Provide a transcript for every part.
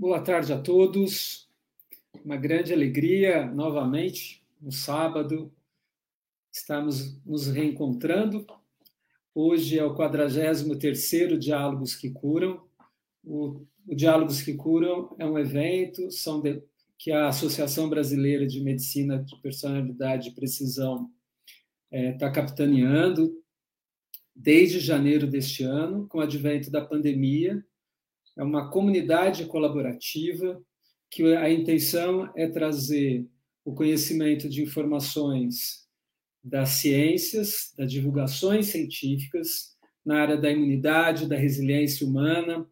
Boa tarde a todos. Uma grande alegria novamente no sábado. Estamos nos reencontrando. Hoje é o 43º Diálogos que Curam. O, o Diálogos que Curam é um evento são de, que a Associação Brasileira de Medicina de Personalidade e Precisão está é, tá capitaneando desde janeiro deste ano, com o advento da pandemia é uma comunidade colaborativa que a intenção é trazer o conhecimento de informações das ciências, das divulgações científicas na área da imunidade, da resiliência humana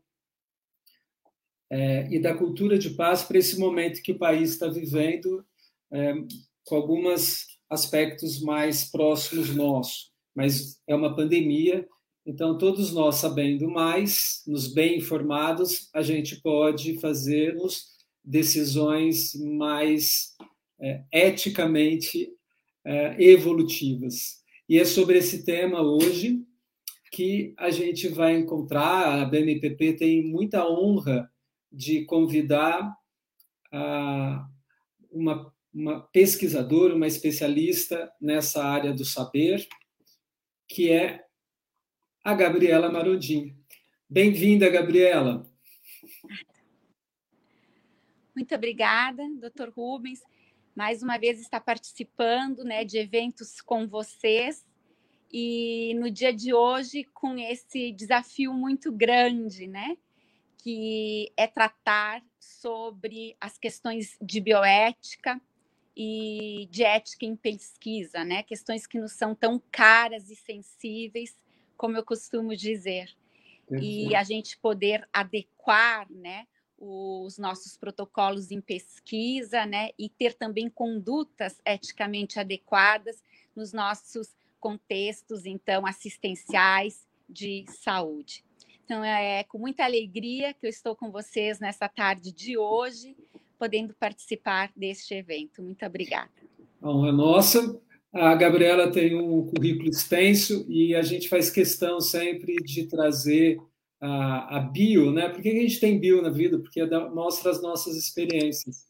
é, e da cultura de paz para esse momento que o país está vivendo, é, com alguns aspectos mais próximos nossos. Mas é uma pandemia então, todos nós sabendo mais, nos bem informados, a gente pode fazermos decisões mais é, eticamente é, evolutivas. E é sobre esse tema hoje que a gente vai encontrar. A BNPP tem muita honra de convidar a, uma, uma pesquisadora, uma especialista nessa área do saber, que é a Gabriela Marodin. Bem-vinda, Gabriela. Muito obrigada, doutor Rubens. Mais uma vez está participando né, de eventos com vocês e no dia de hoje com esse desafio muito grande, né? Que é tratar sobre as questões de bioética e de ética em pesquisa, né? Questões que nos são tão caras e sensíveis como eu costumo dizer, e a gente poder adequar, né, os nossos protocolos em pesquisa, né, e ter também condutas eticamente adequadas nos nossos contextos, então, assistenciais de saúde. Então, é com muita alegria que eu estou com vocês nessa tarde de hoje, podendo participar deste evento. Muito obrigada. Honra é nossa. A Gabriela tem um currículo extenso e a gente faz questão sempre de trazer a, a bio, né? Por que a gente tem bio na vida? Porque mostra as nossas experiências.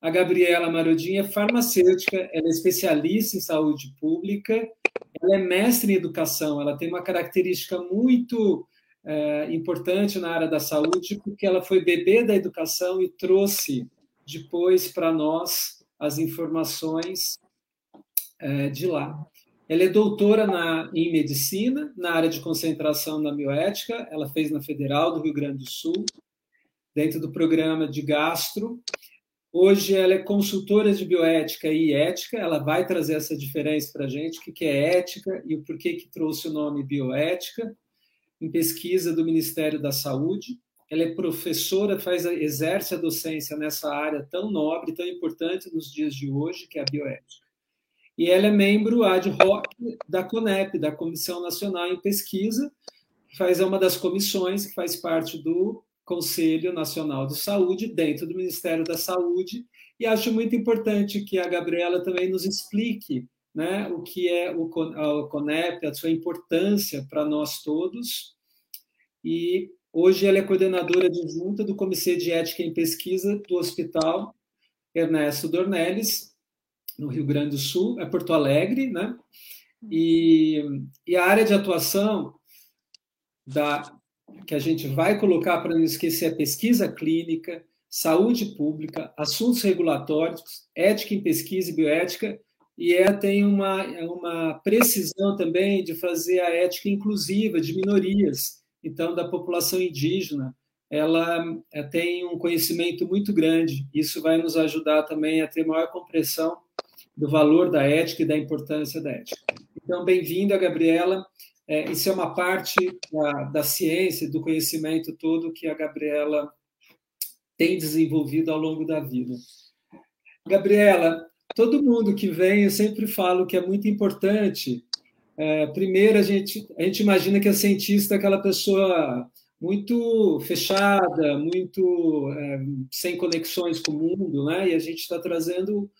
A Gabriela Marodinha é farmacêutica, ela é especialista em saúde pública, ela é mestre em educação, ela tem uma característica muito é, importante na área da saúde, porque ela foi bebê da educação e trouxe depois para nós as informações de lá. Ela é doutora na, em medicina, na área de concentração na bioética, ela fez na Federal do Rio Grande do Sul, dentro do programa de gastro. Hoje ela é consultora de bioética e ética, ela vai trazer essa diferença para a gente, o que é ética e o porquê que trouxe o nome bioética, em pesquisa do Ministério da Saúde. Ela é professora, faz, exerce a docência nessa área tão nobre, tão importante nos dias de hoje, que é a bioética e ela é membro ad hoc da CONEP, da Comissão Nacional em Pesquisa, que faz é uma das comissões que faz parte do Conselho Nacional de Saúde, dentro do Ministério da Saúde, e acho muito importante que a Gabriela também nos explique né, o que é o CONEP, a sua importância para nós todos. E hoje ela é coordenadora adjunta do Comitê de Ética em Pesquisa do Hospital Ernesto Dornelles, no Rio Grande do Sul, é Porto Alegre, né? E, e a área de atuação da que a gente vai colocar para não esquecer é pesquisa clínica, saúde pública, assuntos regulatórios, ética em pesquisa e bioética, e é, tem uma, uma precisão também de fazer a ética inclusiva de minorias, então da população indígena, ela é, tem um conhecimento muito grande. Isso vai nos ajudar também a ter maior compreensão do valor da ética e da importância da ética. Então, bem-vinda, Gabriela. É, isso é uma parte da, da ciência, do conhecimento todo que a Gabriela tem desenvolvido ao longo da vida. Gabriela, todo mundo que vem, eu sempre falo que é muito importante. É, primeiro, a gente, a gente imagina que a cientista é aquela pessoa muito fechada, muito é, sem conexões com o mundo, né? E a gente está trazendo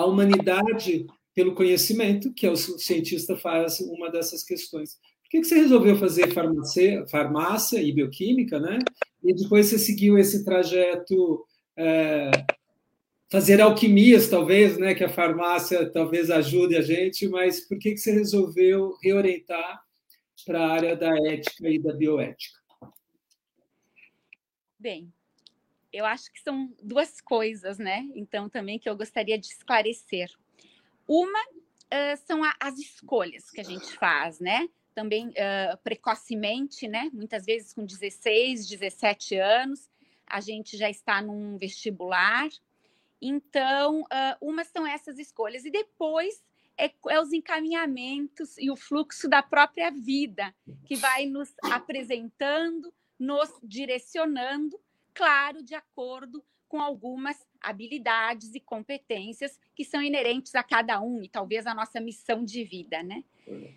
a humanidade pelo conhecimento, que é o cientista faz uma dessas questões. Por que você resolveu fazer farmácia, farmácia e bioquímica, né? e depois você seguiu esse trajeto é, fazer alquimias, talvez, né, que a farmácia talvez ajude a gente, mas por que, que você resolveu reorientar para a área da ética e da bioética? Bem, eu acho que são duas coisas, né? Então, também que eu gostaria de esclarecer. Uma uh, são a, as escolhas que a gente faz, né? Também uh, precocemente, né? Muitas vezes com 16, 17 anos, a gente já está num vestibular. Então, uh, umas são essas escolhas. E depois é, é, os encaminhamentos e o fluxo da própria vida que vai nos apresentando, nos direcionando, claro, de acordo com algumas habilidades e competências que são inerentes a cada um e talvez a nossa missão de vida, né?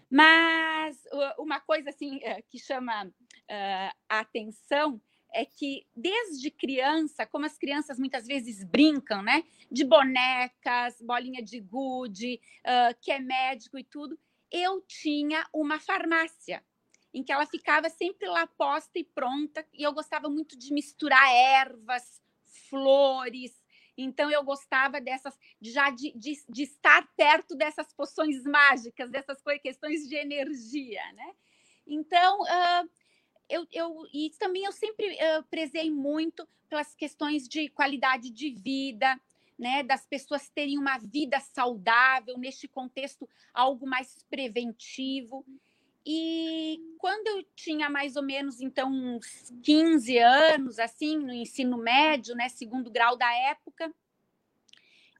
Mas uma coisa assim eh, que chama uh, a atenção é que desde criança, como as crianças muitas vezes brincam, né, de bonecas, bolinha de gude, uh, que é médico e tudo, eu tinha uma farmácia em que ela ficava sempre lá posta e pronta, e eu gostava muito de misturar ervas, flores, então eu gostava dessas, já de, de, de estar perto dessas poções mágicas, dessas questões de energia, né? Então, uh, eu, eu, e também eu sempre uh, prezei muito pelas questões de qualidade de vida, né, das pessoas terem uma vida saudável, neste contexto, algo mais preventivo. E quando eu tinha mais ou menos, então, uns 15 anos, assim, no ensino médio, né, segundo grau da época,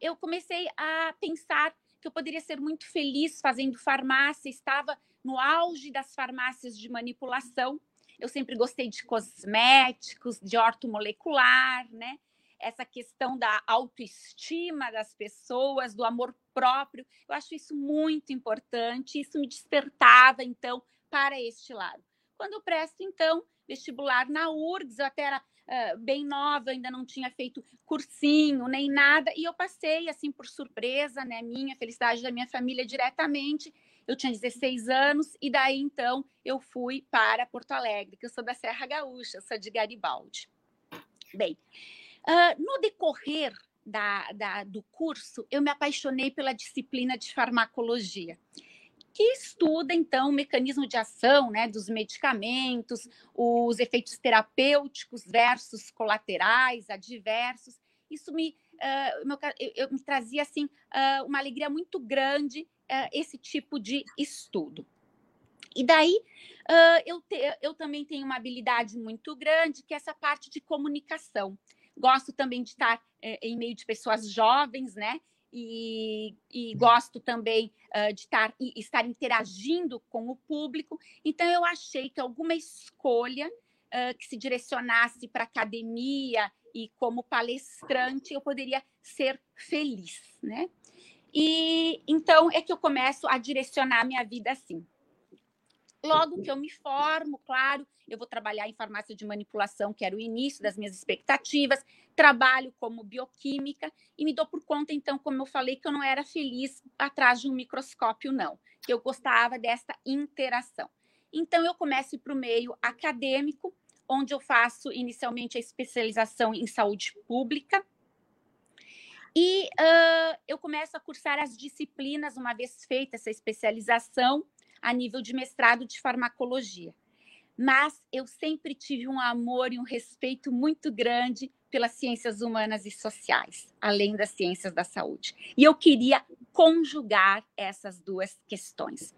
eu comecei a pensar que eu poderia ser muito feliz fazendo farmácia, estava no auge das farmácias de manipulação, eu sempre gostei de cosméticos, de ortomolecular, né? Essa questão da autoestima das pessoas, do amor próprio, eu acho isso muito importante. Isso me despertava, então, para este lado. Quando eu presto, então, vestibular na URGS, eu até era uh, bem nova, ainda não tinha feito cursinho nem nada, e eu passei, assim, por surpresa, né, minha felicidade da minha família diretamente, eu tinha 16 anos e daí então eu fui para Porto Alegre, que eu sou da Serra Gaúcha, sou de Garibaldi. Bem, uh, no decorrer da, da, do curso, eu me apaixonei pela disciplina de farmacologia, que estuda então o mecanismo de ação né, dos medicamentos, os efeitos terapêuticos versus colaterais, adversos. Isso me, uh, eu, eu, me trazia assim uh, uma alegria muito grande uh, esse tipo de estudo. E daí eu, te, eu também tenho uma habilidade muito grande, que é essa parte de comunicação. Gosto também de estar uh, em meio de pessoas jovens, né? E, e gosto também uh, de estar, estar interagindo com o público. Então, eu achei que alguma escolha que se direcionasse para academia e como palestrante, eu poderia ser feliz, né? E então é que eu começo a direcionar minha vida assim. Logo que eu me formo, claro, eu vou trabalhar em farmácia de manipulação, que era o início das minhas expectativas, trabalho como bioquímica e me dou por conta, então, como eu falei, que eu não era feliz atrás de um microscópio, não, que eu gostava desta interação. Então, eu começo para o meio acadêmico, onde eu faço inicialmente a especialização em saúde pública, e uh, eu começo a cursar as disciplinas, uma vez feita essa especialização, a nível de mestrado de farmacologia. Mas eu sempre tive um amor e um respeito muito grande pelas ciências humanas e sociais, além das ciências da saúde. E eu queria conjugar essas duas questões.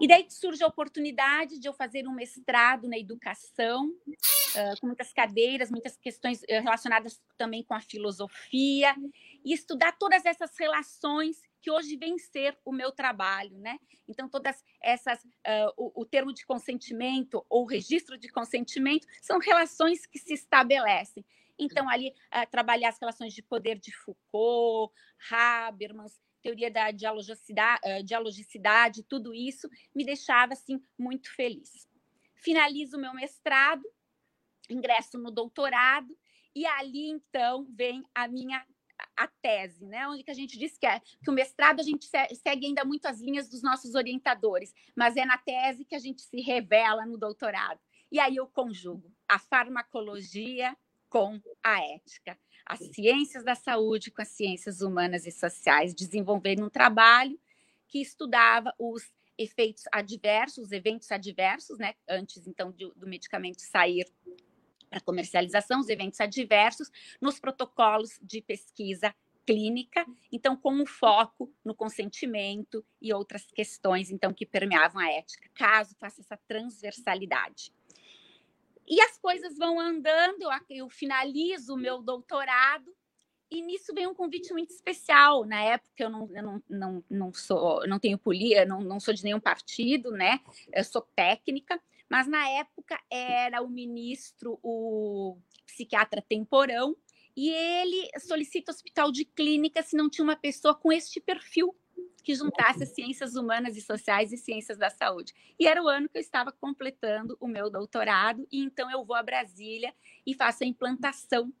E daí surge a oportunidade de eu fazer um mestrado na educação, com muitas cadeiras, muitas questões relacionadas também com a filosofia, e estudar todas essas relações que hoje vem ser o meu trabalho, né? Então, todas essas, uh, o, o, termo de consentimento ou registro de consentimento são relações que se estabelecem. Então, ali, uh, trabalhar as relações de poder de Foucault, Habermas, teoria da dialogicidade, uh, dialogicidade, tudo isso me deixava, assim, muito feliz. Finalizo o meu mestrado, ingresso no doutorado, e ali, então, vem a minha a tese, né? Onde que a gente diz que, é, que o mestrado a gente segue ainda muito as linhas dos nossos orientadores, mas é na tese que a gente se revela no doutorado. E aí eu conjugo a farmacologia com a ética, as ciências da saúde com as ciências humanas e sociais, desenvolvendo um trabalho que estudava os efeitos adversos, eventos adversos, né? Antes então do medicamento sair para comercialização, os eventos adversos nos protocolos de pesquisa clínica, então com um foco no consentimento e outras questões então que permeavam a ética, caso faça essa transversalidade. E as coisas vão andando, eu finalizo o meu doutorado e nisso vem um convite muito especial. Na época eu não, eu não, não, não sou, não tenho polia, não, não sou de nenhum partido, né? Eu sou técnica, mas na época era o ministro, o psiquiatra Temporão, e ele solicita hospital de clínica se não tinha uma pessoa com este perfil que juntasse as ciências humanas e sociais e ciências da saúde. E era o ano que eu estava completando o meu doutorado, e então eu vou a Brasília e faço a implantação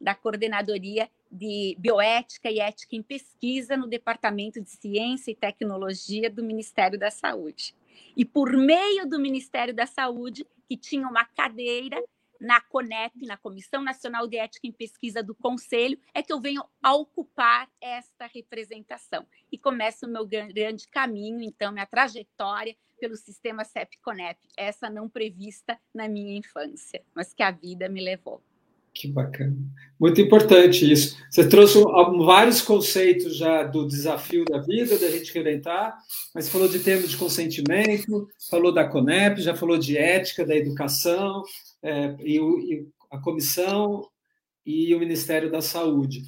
da coordenadoria de bioética e ética em pesquisa no Departamento de Ciência e Tecnologia do Ministério da Saúde. E por meio do Ministério da Saúde, que tinha uma cadeira na CONEP, na Comissão Nacional de Ética em Pesquisa do Conselho, é que eu venho a ocupar esta representação. E começa o meu grande caminho, então, minha trajetória pelo sistema CEP-CONEP, essa não prevista na minha infância, mas que a vida me levou. Que bacana. Muito importante isso. Você trouxe vários conceitos já do desafio da vida, da gente orientar, mas falou de termos de consentimento, falou da CONEP, já falou de ética, da educação, é, e, o, e a comissão e o Ministério da Saúde.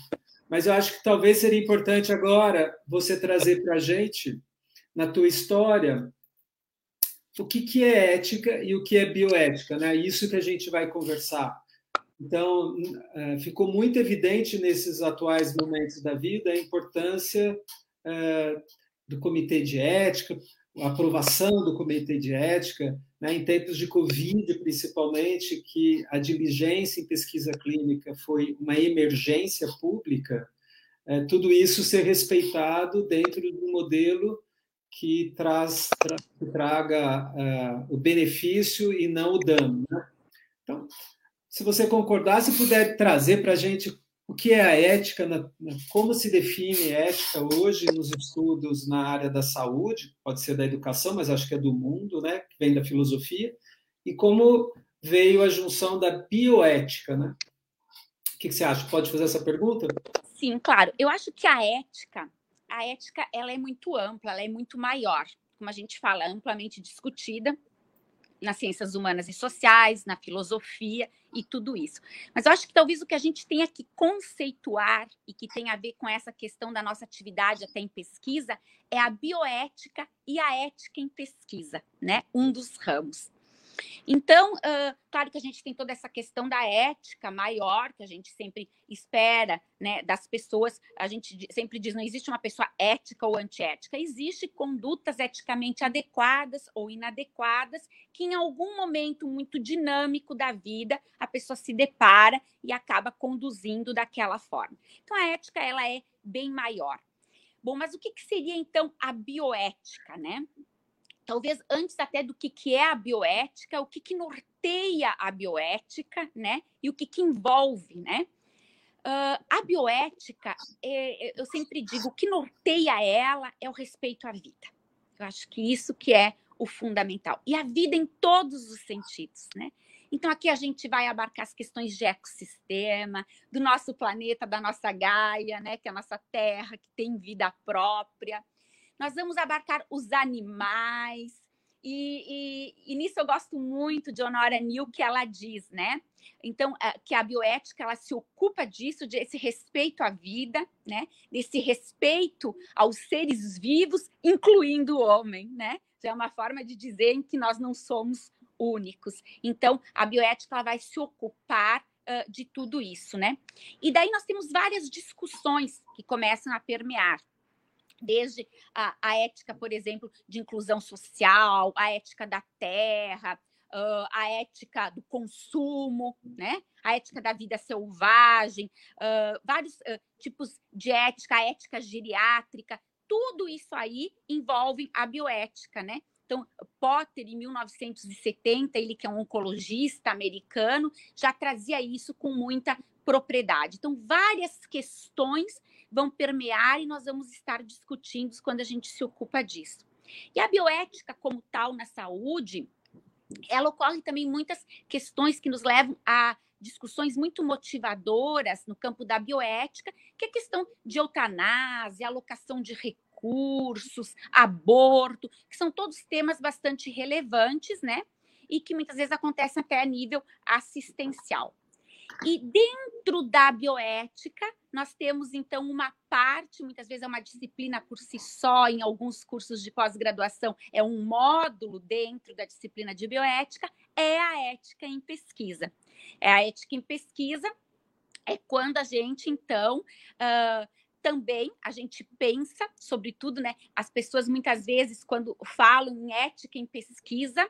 Mas eu acho que talvez seria importante agora você trazer para a gente, na tua história, o que, que é ética e o que é bioética, né? Isso que a gente vai conversar. Então, é, ficou muito evidente nesses atuais momentos da vida a importância é, do comitê de ética, a aprovação do comitê de ética, né, em tempos de Covid, principalmente, que a diligência em pesquisa clínica foi uma emergência pública, é, tudo isso ser respeitado dentro de um modelo que, traz, tra, traga uh, o benefício e não o dano. Né? Então, se você concordar, se puder trazer para a gente o que é a ética, como se define ética hoje nos estudos na área da saúde, pode ser da educação, mas acho que é do mundo, né, que vem da filosofia, e como veio a junção da bioética, né? O que, você acha? Pode fazer essa pergunta? Sim, claro. Eu acho que a ética, a ética, ela é muito ampla, ela é muito maior, como a gente fala, amplamente discutida, nas ciências humanas e sociais, na filosofia e tudo isso. Mas eu acho que talvez o que a gente tenha que conceituar e que tem a ver com essa questão da nossa atividade até em pesquisa é a bioética e a ética em pesquisa, né? Um dos ramos. Então, uh, claro que a gente tem toda essa questão da ética maior, que a gente sempre espera né, das pessoas. A gente sempre diz: não existe uma pessoa ética ou antiética, existe condutas eticamente adequadas ou inadequadas, que em algum momento muito dinâmico da vida a pessoa se depara e acaba conduzindo daquela forma. Então, a ética ela é bem maior. Bom, mas o que, que seria então a bioética, né? Talvez antes até do que, que é a bioética, o que, que norteia a bioética, né? E o que, que envolve, né? Uh, a bioética, é, é, eu sempre digo, o que norteia ela é o respeito à vida. Eu acho que isso que é o fundamental. E a vida em todos os sentidos, né? Então, aqui a gente vai abarcar as questões de ecossistema, do nosso planeta, da nossa Gaia, né, que é a nossa Terra, que tem vida própria. Nós vamos abarcar os animais, e, e, e, nisso eu gosto muito de Honora Neal, que ela diz, né? Então, que a bioética ela se ocupa disso, desse respeito à vida, né? Desse respeito aos seres vivos, incluindo o homem, né? Já é uma forma de dizer que nós não somos únicos. Então, a bioética ela vai se ocupar uh, de tudo isso, né? E daí nós temos várias discussões que começam a permear desde a, a, ética, por exemplo, de inclusão social, a ética da terra, uh, a ética do consumo, né? a ética da vida selvagem, uh, vários uh, tipos de ética, a ética geriátrica, tudo isso aí envolve a bioética, né? Então, Potter, em 1970, ele que é um oncologista americano, já trazia isso com muita propriedade. Então, várias questões vão permear e nós vamos estar discutindo quando a gente se ocupa disso. E a bioética, como tal, na saúde, ela ocorre também muitas questões que nos levam a discussões muito motivadoras no campo da bioética, que é a questão de eutanásia, alocação de recursos, aborto, que são todos temas bastante relevantes, né? E que muitas vezes acontecem até a nível assistencial. E dentro da bioética, nós temos então uma parte, muitas vezes é uma disciplina por si só, em alguns cursos de pós-graduação, é um módulo dentro da disciplina de bioética, é a ética em pesquisa. É a ética em pesquisa é quando a gente, então, uh, também a gente pensa, sobretudo, né? As pessoas muitas vezes, quando falam em ética em pesquisa,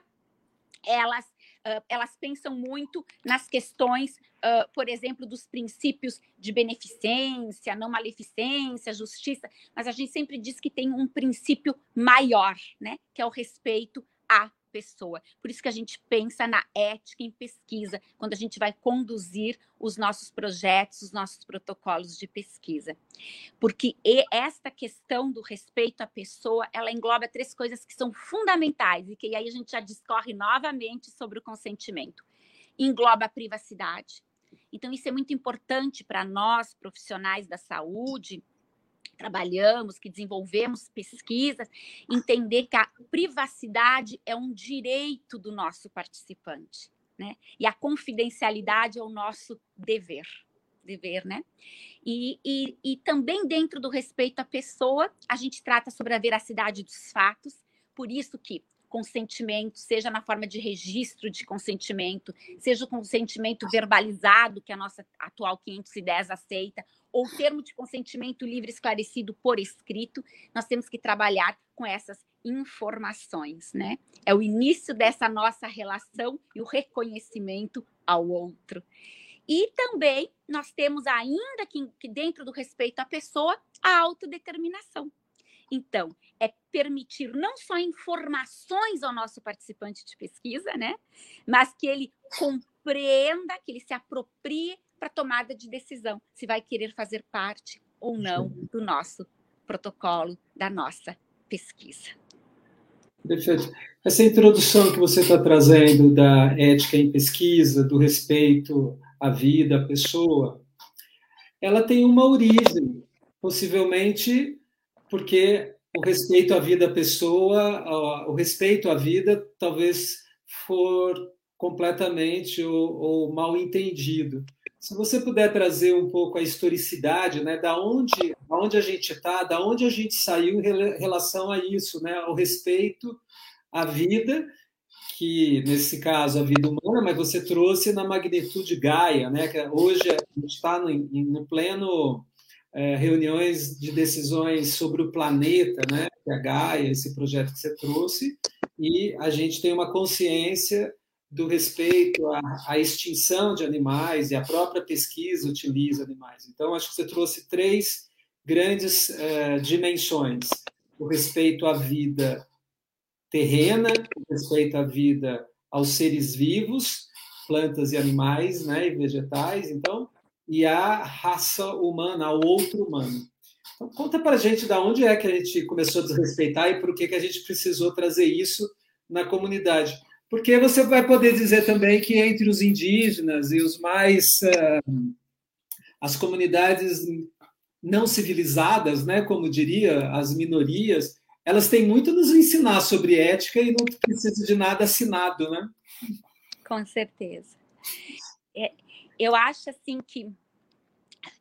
elas uh, elas pensam muito nas questões, uh, por exemplo, dos princípios de beneficência, não maleficência, justiça, mas a gente sempre diz que tem um princípio maior, né? Que é o respeito à pessoa. Por isso que a gente pensa na ética em pesquisa, quando a gente vai conduzir os nossos projetos, os nossos protocolos de pesquisa. Porque esta questão do respeito à pessoa, ela engloba três coisas que são fundamentais e que aí a gente já discorre novamente sobre o consentimento. Engloba a privacidade. Então, isso é muito importante para nós, profissionais da saúde, trabalhamos, que desenvolvemos pesquisas, entender que a privacidade é um direito do nosso participante, né? E a confidencialidade é o nosso dever, dever, né? E, e, e também dentro do respeito à pessoa, a gente trata sobre a veracidade dos fatos, por isso que consentimento, seja na forma de registro de consentimento, seja o consentimento verbalizado, que a nossa atual 510 aceita, ou termo de consentimento livre esclarecido por escrito, nós temos que trabalhar com essas informações, né? É o início dessa nossa relação e o reconhecimento ao outro. E também nós temos ainda que, que dentro do respeito à pessoa, a autodeterminação. Então, é permitir não só informações ao nosso participante de pesquisa, né? Mas que ele compreenda, que ele se aproprie para tomada de decisão, se vai querer fazer parte ou não do nosso protocolo, da nossa pesquisa. Perfeito. Essa introdução que você está trazendo da ética em pesquisa, do respeito à vida, à pessoa, ela tem uma origem, possivelmente porque o respeito à vida pessoa, o respeito à vida, talvez for completamente ou, ou mal entendido. Se você puder trazer um pouco a historicidade, né, da onde, da onde a gente está, da onde a gente saiu em relação a isso, né, ao respeito à vida, que nesse caso a vida humana, mas você trouxe na magnitude Gaia, né, que hoje a gente está no, no, pleno é, reuniões de decisões sobre o planeta, né, que é a Gaia, esse projeto que você trouxe, e a gente tem uma consciência do respeito à, à, extinção de animais e a própria pesquisa utiliza animais. Então, acho que você trouxe três grandes uh, dimensões: o respeito à vida terrena, o respeito à vida aos seres vivos, plantas e animais, né, e vegetais, então, e a raça humana, ao outro humano. Então, conta para a gente da onde é que a gente começou a desrespeitar e por que, que a gente precisou trazer isso na comunidade. Porque você vai poder dizer também que entre os indígenas e os mais. Uh, as comunidades não civilizadas, né, como diria, as minorias, elas têm muito a nos ensinar sobre ética e não precisa de nada assinado, né? Com certeza. É, eu acho assim que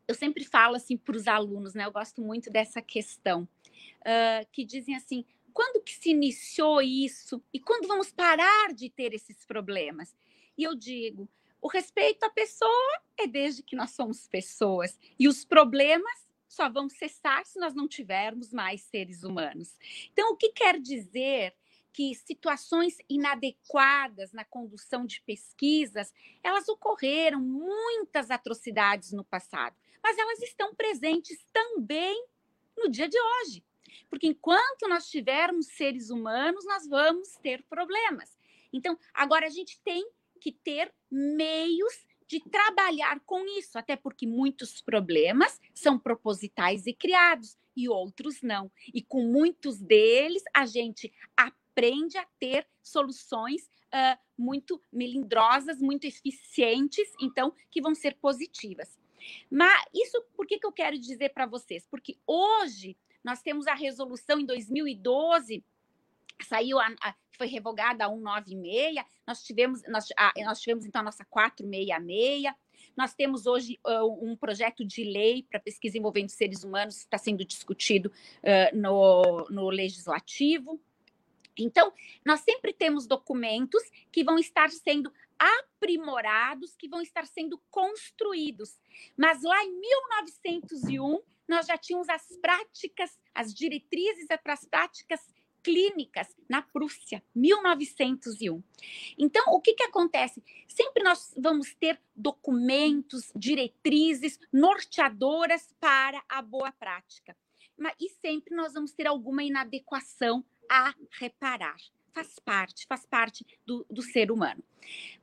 eu sempre falo assim para os alunos, né? Eu gosto muito dessa questão uh, que dizem assim: quando que se iniciou isso e quando vamos parar de ter esses problemas? E eu digo, o respeito à pessoa é desde que nós somos pessoas e os problemas só vão cessar se nós não tivermos mais seres humanos. Então, o que quer dizer que situações inadequadas na condução de pesquisas, elas ocorreram muitas atrocidades no passado, mas elas estão presentes também no dia de hoje. Porque enquanto nós tivermos seres humanos, nós vamos ter problemas. Então, agora a gente tem que ter meios de trabalhar com isso, até porque muitos problemas são propositais e criados e outros não. E com muitos deles, a gente aprende a ter soluções uh, muito melindrosas, muito eficientes, então, que vão ser positivas. Mas isso, por que, que eu quero dizer para vocês? Porque hoje nós temos a resolução em 2012 saiu a, a, foi revogada a 196, nós tivemos nós, a, nós tivemos então a nossa 466. Nós temos hoje uh, um projeto de lei para pesquisa envolvendo seres humanos que está sendo discutido uh, no, no legislativo. Então, nós sempre temos documentos que vão estar sendo aprimorados, que vão estar sendo construídos. Mas lá em 1901, nós já tínhamos as práticas, as diretrizes para as práticas clínicas na Prússia, 1901. Então, o que, que acontece? Sempre nós vamos ter documentos, diretrizes norteadoras para a boa prática. E sempre nós vamos ter alguma inadequação a reparar. Faz parte, faz parte do, do ser humano.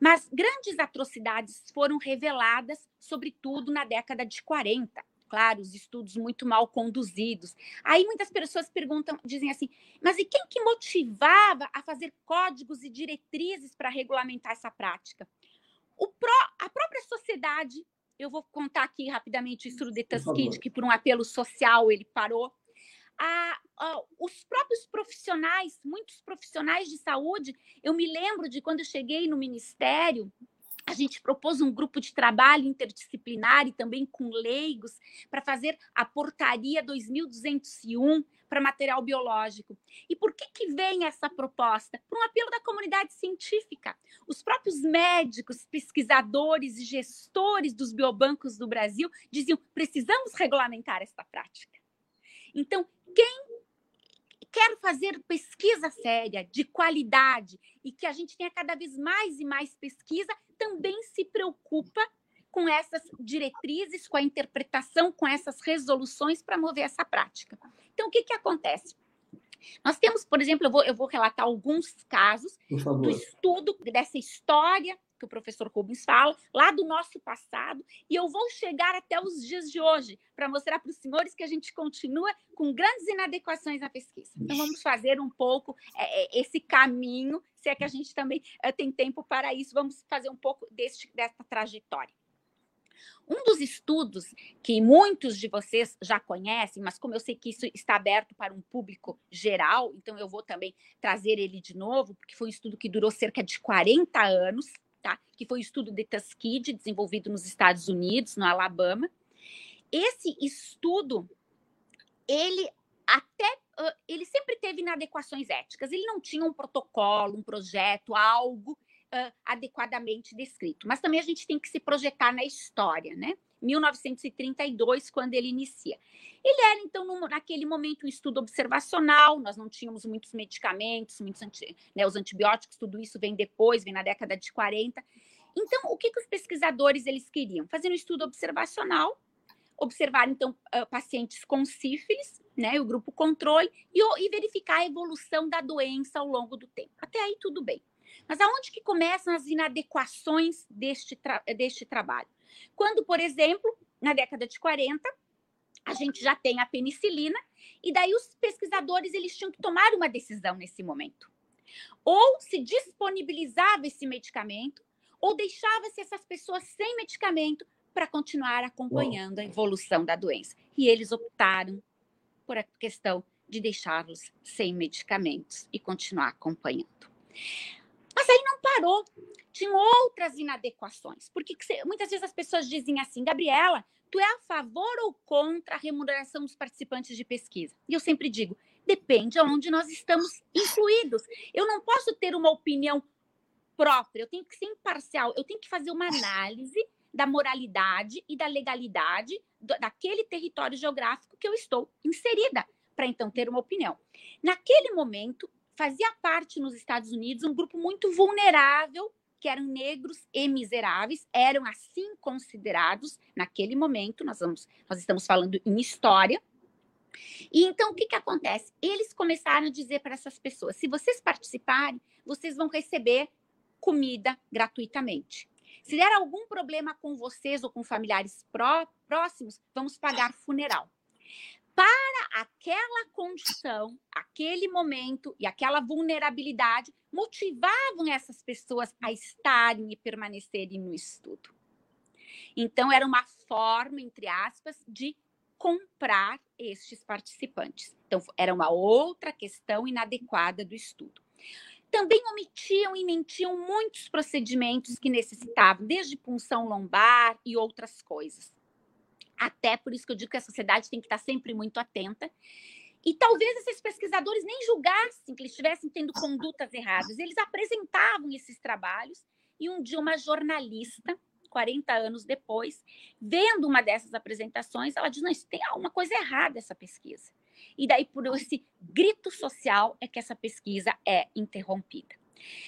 Mas grandes atrocidades foram reveladas, sobretudo na década de 40 claro, os estudos muito mal conduzidos. Aí muitas pessoas perguntam, dizem assim, mas e quem que motivava a fazer códigos e diretrizes para regulamentar essa prática? O pró, a própria sociedade, eu vou contar aqui rapidamente o estudo de Tuskegee, que por um apelo social ele parou. A, a, os próprios profissionais, muitos profissionais de saúde, eu me lembro de quando eu cheguei no ministério, a gente propôs um grupo de trabalho interdisciplinar e também com leigos para fazer a portaria 2201 para material biológico. E por que, que vem essa proposta? Por um apelo da comunidade científica. Os próprios médicos, pesquisadores e gestores dos biobancos do Brasil diziam: precisamos regulamentar esta prática. Então, quem quer fazer pesquisa séria, de qualidade, e que a gente tenha cada vez mais e mais pesquisa, também se preocupa com essas diretrizes, com a interpretação, com essas resoluções para mover essa prática. Então, o que, que acontece? Nós temos, por exemplo, eu vou, eu vou relatar alguns casos do estudo dessa história que o professor Rubens fala, lá do nosso passado, e eu vou chegar até os dias de hoje para mostrar para os senhores que a gente continua com grandes inadequações na pesquisa. Então, vamos fazer um pouco é, é, esse caminho, se é que a gente também é, tem tempo para isso, vamos fazer um pouco deste, dessa trajetória. Um dos estudos que muitos de vocês já conhecem, mas como eu sei que isso está aberto para um público geral, então eu vou também trazer ele de novo, porque foi um estudo que durou cerca de 40 anos, tá? Que foi o estudo de Tuskegee, desenvolvido nos Estados Unidos, no Alabama. Esse estudo, ele até ele sempre teve inadequações éticas. Ele não tinha um protocolo, um projeto, algo uh, adequadamente descrito. Mas também a gente tem que se projetar na história, né? 1932, quando ele inicia. Ele era, então, naquele momento, um estudo observacional, nós não tínhamos muitos medicamentos, muitos anti, né, os antibióticos, tudo isso vem depois, vem na década de 40. Então, o que, que os pesquisadores eles queriam? Fazer um estudo observacional, observar, então, uh, pacientes com sífilis, né, o grupo controle, e, e verificar a evolução da doença ao longo do tempo. Até aí, tudo bem. Mas aonde que começam as inadequações deste, tra deste trabalho? Quando, por exemplo, na década de 40, a gente já tem a penicilina, e daí os pesquisadores eles tinham que tomar uma decisão nesse momento. Ou se disponibilizava esse medicamento, ou deixava-se essas pessoas sem medicamento para continuar acompanhando a evolução da doença. E eles optaram por a questão de deixá-los sem medicamentos e continuar acompanhando. Mas aí não parou. Tinham outras inadequações. Porque muitas vezes as pessoas dizem assim, Gabriela, tu é a favor ou contra a remuneração dos participantes de pesquisa? E eu sempre digo, depende aonde nós estamos incluídos. Eu não posso ter uma opinião própria, eu tenho que ser imparcial, eu tenho que fazer uma análise da moralidade e da legalidade daquele território geográfico que eu estou inserida, para então ter uma opinião. Naquele momento, fazia parte nos Estados Unidos um grupo muito vulnerável, que eram negros e miseráveis, eram assim considerados naquele momento. Nós, vamos, nós estamos falando em história. E então o que, que acontece? Eles começaram a dizer para essas pessoas: se vocês participarem, vocês vão receber comida gratuitamente. Se der algum problema com vocês ou com familiares pró próximos, vamos pagar funeral. Para aquela condição, aquele momento e aquela vulnerabilidade, motivavam essas pessoas a estarem e permanecerem no estudo. Então, era uma forma, entre aspas, de comprar estes participantes. Então, era uma outra questão inadequada do estudo. Também omitiam e mentiam muitos procedimentos que necessitavam, desde punção lombar e outras coisas. Até por isso que eu digo que a sociedade tem que estar sempre muito atenta. E talvez esses pesquisadores nem julgassem que eles estivessem tendo condutas erradas. Eles apresentavam esses trabalhos e um dia uma jornalista 40 anos depois, vendo uma dessas apresentações, ela diz: não, isso tem alguma coisa errada essa pesquisa. E daí, por esse grito social, é que essa pesquisa é interrompida.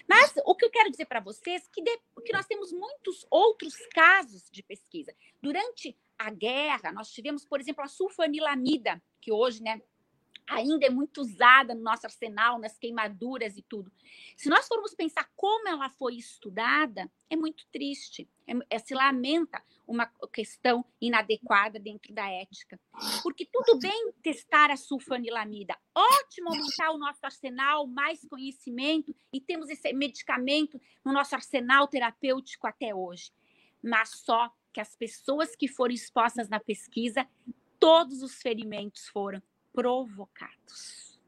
Mas o que eu quero dizer para vocês é que, de, que nós temos muitos outros casos de pesquisa. Durante a guerra, nós tivemos, por exemplo, a sulfanilamida, que hoje, né, ainda é muito usada no nosso arsenal, nas queimaduras e tudo. Se nós formos pensar como ela foi estudada, é muito triste. É, é, se lamenta uma questão inadequada dentro da ética. Porque tudo bem testar a sulfanilamida, ótimo aumentar o nosso arsenal, mais conhecimento, e temos esse medicamento no nosso arsenal terapêutico até hoje. Mas só que as pessoas que foram expostas na pesquisa, todos os ferimentos foram provocados.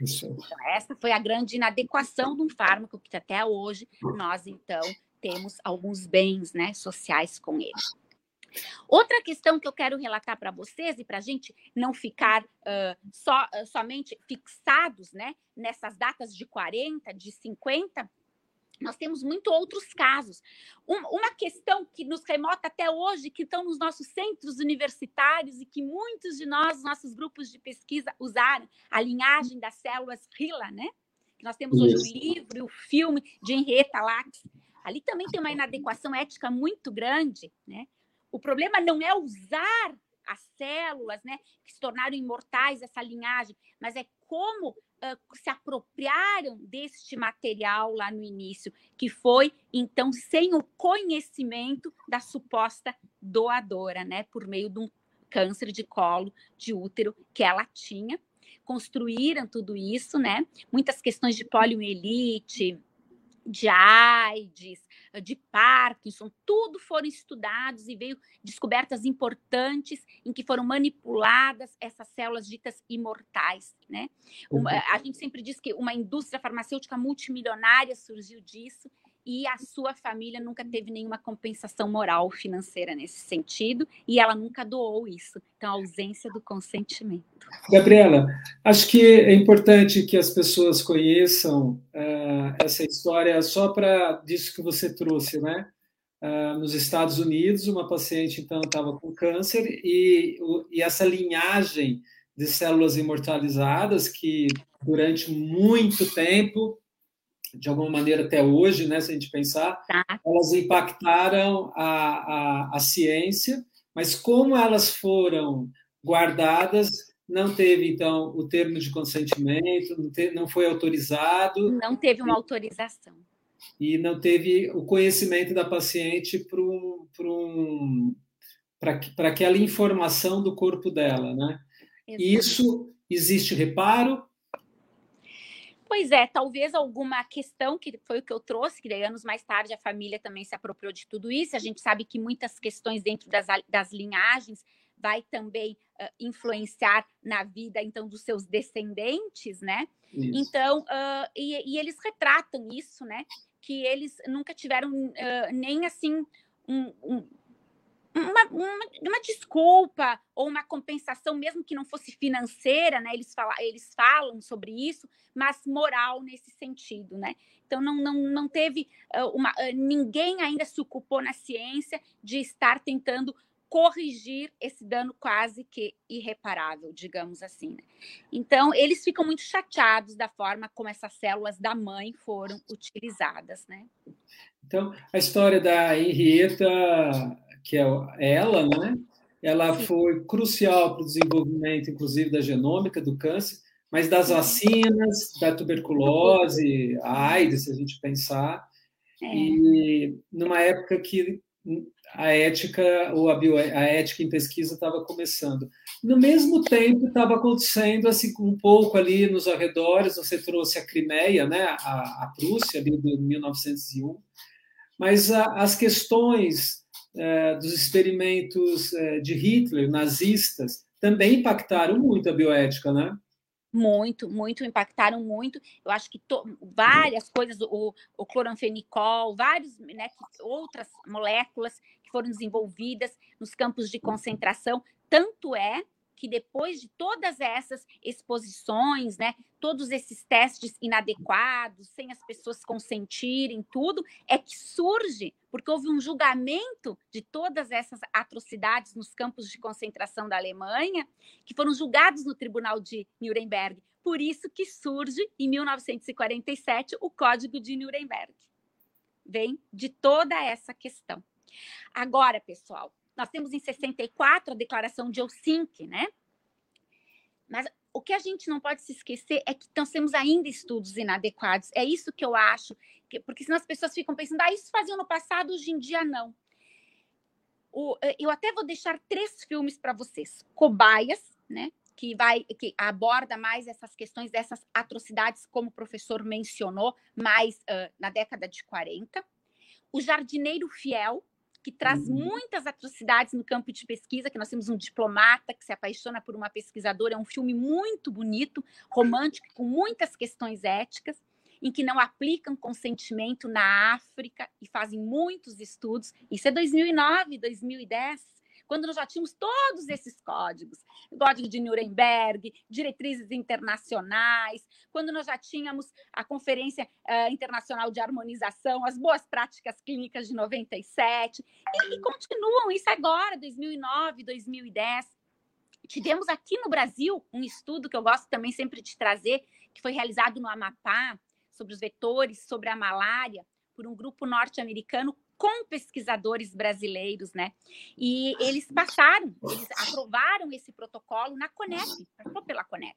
Isso. Então, essa foi a grande inadequação de um fármaco que até hoje nós, então, temos alguns bens né, sociais com ele. Outra questão que eu quero relatar para vocês e para a gente não ficar uh, só, uh, somente fixados né, nessas datas de 40, de 50, nós temos muito outros casos. Um, uma questão que nos remota até hoje, que estão nos nossos centros universitários e que muitos de nós, nossos grupos de pesquisa, usaram, a linhagem das células RILA, né? Nós temos hoje Isso. o livro o filme de Henrietta Lacks. Ali também tem uma inadequação ética muito grande, né? O problema não é usar as células, né, que se tornaram imortais, essa linhagem, mas é como uh, se apropriaram deste material lá no início, que foi, então, sem o conhecimento da suposta doadora, né, por meio de um câncer de colo de útero que ela tinha. Construíram tudo isso, né? Muitas questões de poliomielite, de AIDS, de Parkinson, tudo foram estudados e veio descobertas importantes em que foram manipuladas essas células ditas imortais, né? Uma, uhum. a gente sempre diz que uma indústria farmacêutica multimilionária surgiu disso e a sua família nunca teve nenhuma compensação moral financeira nesse sentido e ela nunca doou isso. Então, a ausência do consentimento. Gabriela, acho que é importante que as pessoas conheçam uh, essa história só para disso que você trouxe, né? Uh, nos Estados Unidos, uma paciente então estava com câncer e, e essa linhagem de células imortalizadas que durante muito tempo de alguma maneira até hoje, né, se a gente pensar, tá. elas impactaram a, a, a ciência, mas como elas foram guardadas, não teve, então, o termo de consentimento, não, te, não foi autorizado. Não teve uma autorização. E não teve o conhecimento da paciente para um, para aquela informação do corpo dela, né? Isso existe reparo, Pois é, talvez alguma questão, que foi o que eu trouxe, que daí anos mais tarde a família também se apropriou de tudo isso. A gente sabe que muitas questões dentro das, das linhagens vai também uh, influenciar na vida, então, dos seus descendentes, né? Isso. Então, uh, e, e, eles retratam isso, né? Que eles nunca tiveram uh, nem, assim, um, um uma, uma, uma, desculpa ou uma compensação, mesmo que não fosse financeira, né? Eles, fala, eles falam sobre isso, mas moral nesse sentido, né? Então não, não, não teve uma. ninguém ainda se ocupou na ciência de estar tentando corrigir esse dano quase que irreparável, digamos assim. Né? Então, eles ficam muito chateados da forma como essas células da mãe foram utilizadas, né? Então, a história da Henrietta que é ela, né? ela foi crucial para o desenvolvimento, inclusive, da genômica do câncer, mas das vacinas, da tuberculose, a AIDS, se a gente pensar, é. e numa época que a ética ou a, bio, a ética em pesquisa estava começando. No mesmo tempo, estava acontecendo assim um pouco ali nos arredores. Você trouxe a Crimeia, né, a, a Prússia ali de 1901, mas a, as questões é, dos experimentos é, de Hitler, nazistas, também impactaram muito a bioética, né? Muito, muito, impactaram muito. Eu acho que várias coisas, o, o cloranfenicol, várias né, outras moléculas que foram desenvolvidas nos campos de concentração. Tanto é que depois de todas essas exposições, né, todos esses testes inadequados, sem as pessoas consentirem, tudo, é que surge, porque houve um julgamento de todas essas atrocidades nos campos de concentração da Alemanha, que foram julgados no Tribunal de Nuremberg. Por isso que surge, em 1947, o Código de Nuremberg. Vem de toda essa questão. Agora, pessoal, nós temos em 64 a declaração de Helsinki, né? Mas o que a gente não pode se esquecer é que nós temos ainda estudos inadequados. É isso que eu acho, que, porque senão as pessoas ficam pensando, ah, isso fazia no passado, hoje em dia não. O, eh, eu até vou deixar três filmes para vocês: Cobaias, né? Que vai, que aborda mais essas questões dessas atrocidades, como o professor mencionou, mais uh, na década de 40. O Jardineiro Fiel, que traz uhum. muitas atrocidades no campo de pesquisa, que nós temos um diplomata que se apaixona por uma pesquisadora, é um filme muito bonito, romântico, com muitas questões éticas, em que não aplicam consentimento na África e fazem muitos estudos. Isso é 2009, 2010 quando nós já tínhamos todos esses códigos, Código de Nuremberg, diretrizes internacionais, quando nós já tínhamos a Conferência uh, Internacional de Harmonização, as boas práticas clínicas de 97, e, e continuam isso agora, 2009, 2010. Tivemos aqui no Brasil um estudo que eu gosto também sempre de trazer, que foi realizado no Amapá, sobre os vetores, sobre a malária, por um grupo norte-americano com pesquisadores brasileiros, né? E eles passaram, eles aprovaram esse protocolo na Conep, passou pela Conep.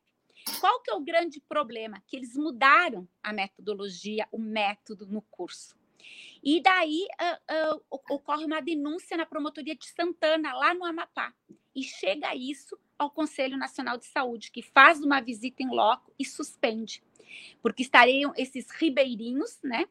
Qual que é o grande problema? Que eles mudaram a metodologia, o método no curso. E daí uh, uh, ocorre uma denúncia na promotoria de Santana, lá no Amapá. E chega isso ao Conselho Nacional de Saúde, que faz uma visita em loco e suspende. Porque estariam esses ribeirinhos, né?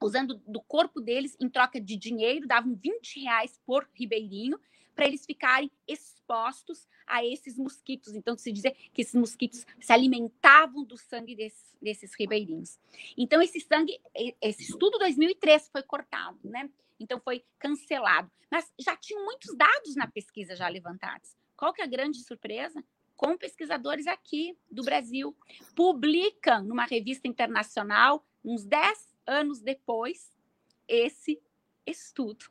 Usando do corpo deles em troca de dinheiro, davam 20 reais por ribeirinho, para eles ficarem expostos a esses mosquitos. Então, se dizer que esses mosquitos se alimentavam do sangue desses, desses ribeirinhos. Então, esse sangue, esse estudo 2003 foi cortado, né? Então, foi cancelado. Mas já tinham muitos dados na pesquisa já levantados. Qual que é a grande surpresa? Com pesquisadores aqui do Brasil. Publicam numa revista internacional, uns 10 anos depois, esse estudo.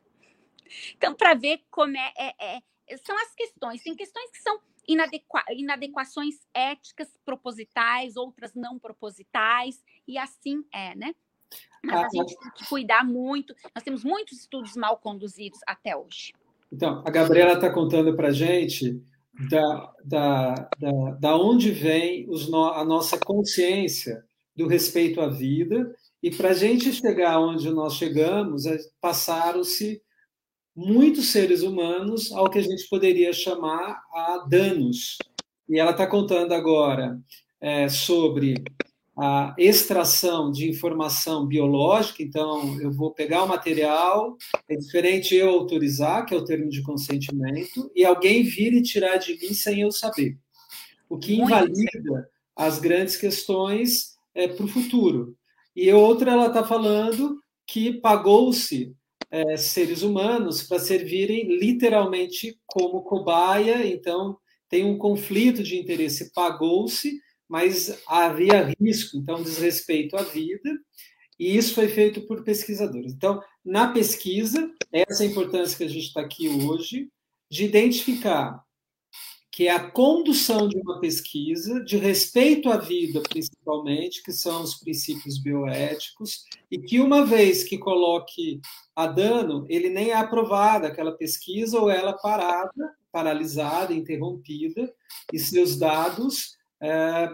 Então, para ver como é, é, é, são as questões, tem questões que são inadequa inadequações éticas propositais, outras não propositais, e assim é, né? Mas a ah, gente tem que cuidar muito. Nós temos muitos estudos mal conduzidos até hoje. Então, a Gabriela está contando para a gente da, da, da, da onde vem os a nossa consciência do respeito à vida e para a gente chegar onde nós chegamos, é, passaram-se muitos seres humanos ao que a gente poderia chamar a danos. E ela está contando agora é, sobre a extração de informação biológica. Então, eu vou pegar o material, é diferente eu autorizar, que é o termo de consentimento, e alguém vir e tirar de mim sem eu saber. O que invalida as grandes questões é, para o futuro. E outra, ela está falando que pagou-se é, seres humanos para servirem literalmente como cobaia, então tem um conflito de interesse, pagou-se, mas havia risco, então desrespeito à vida, e isso foi feito por pesquisadores. Então, na pesquisa, essa é a importância que a gente está aqui hoje, de identificar que é a condução de uma pesquisa de respeito à vida, principalmente, que são os princípios bioéticos, e que uma vez que coloque a dano, ele nem é aprovado aquela pesquisa ou ela parada, paralisada, interrompida, e seus dados é,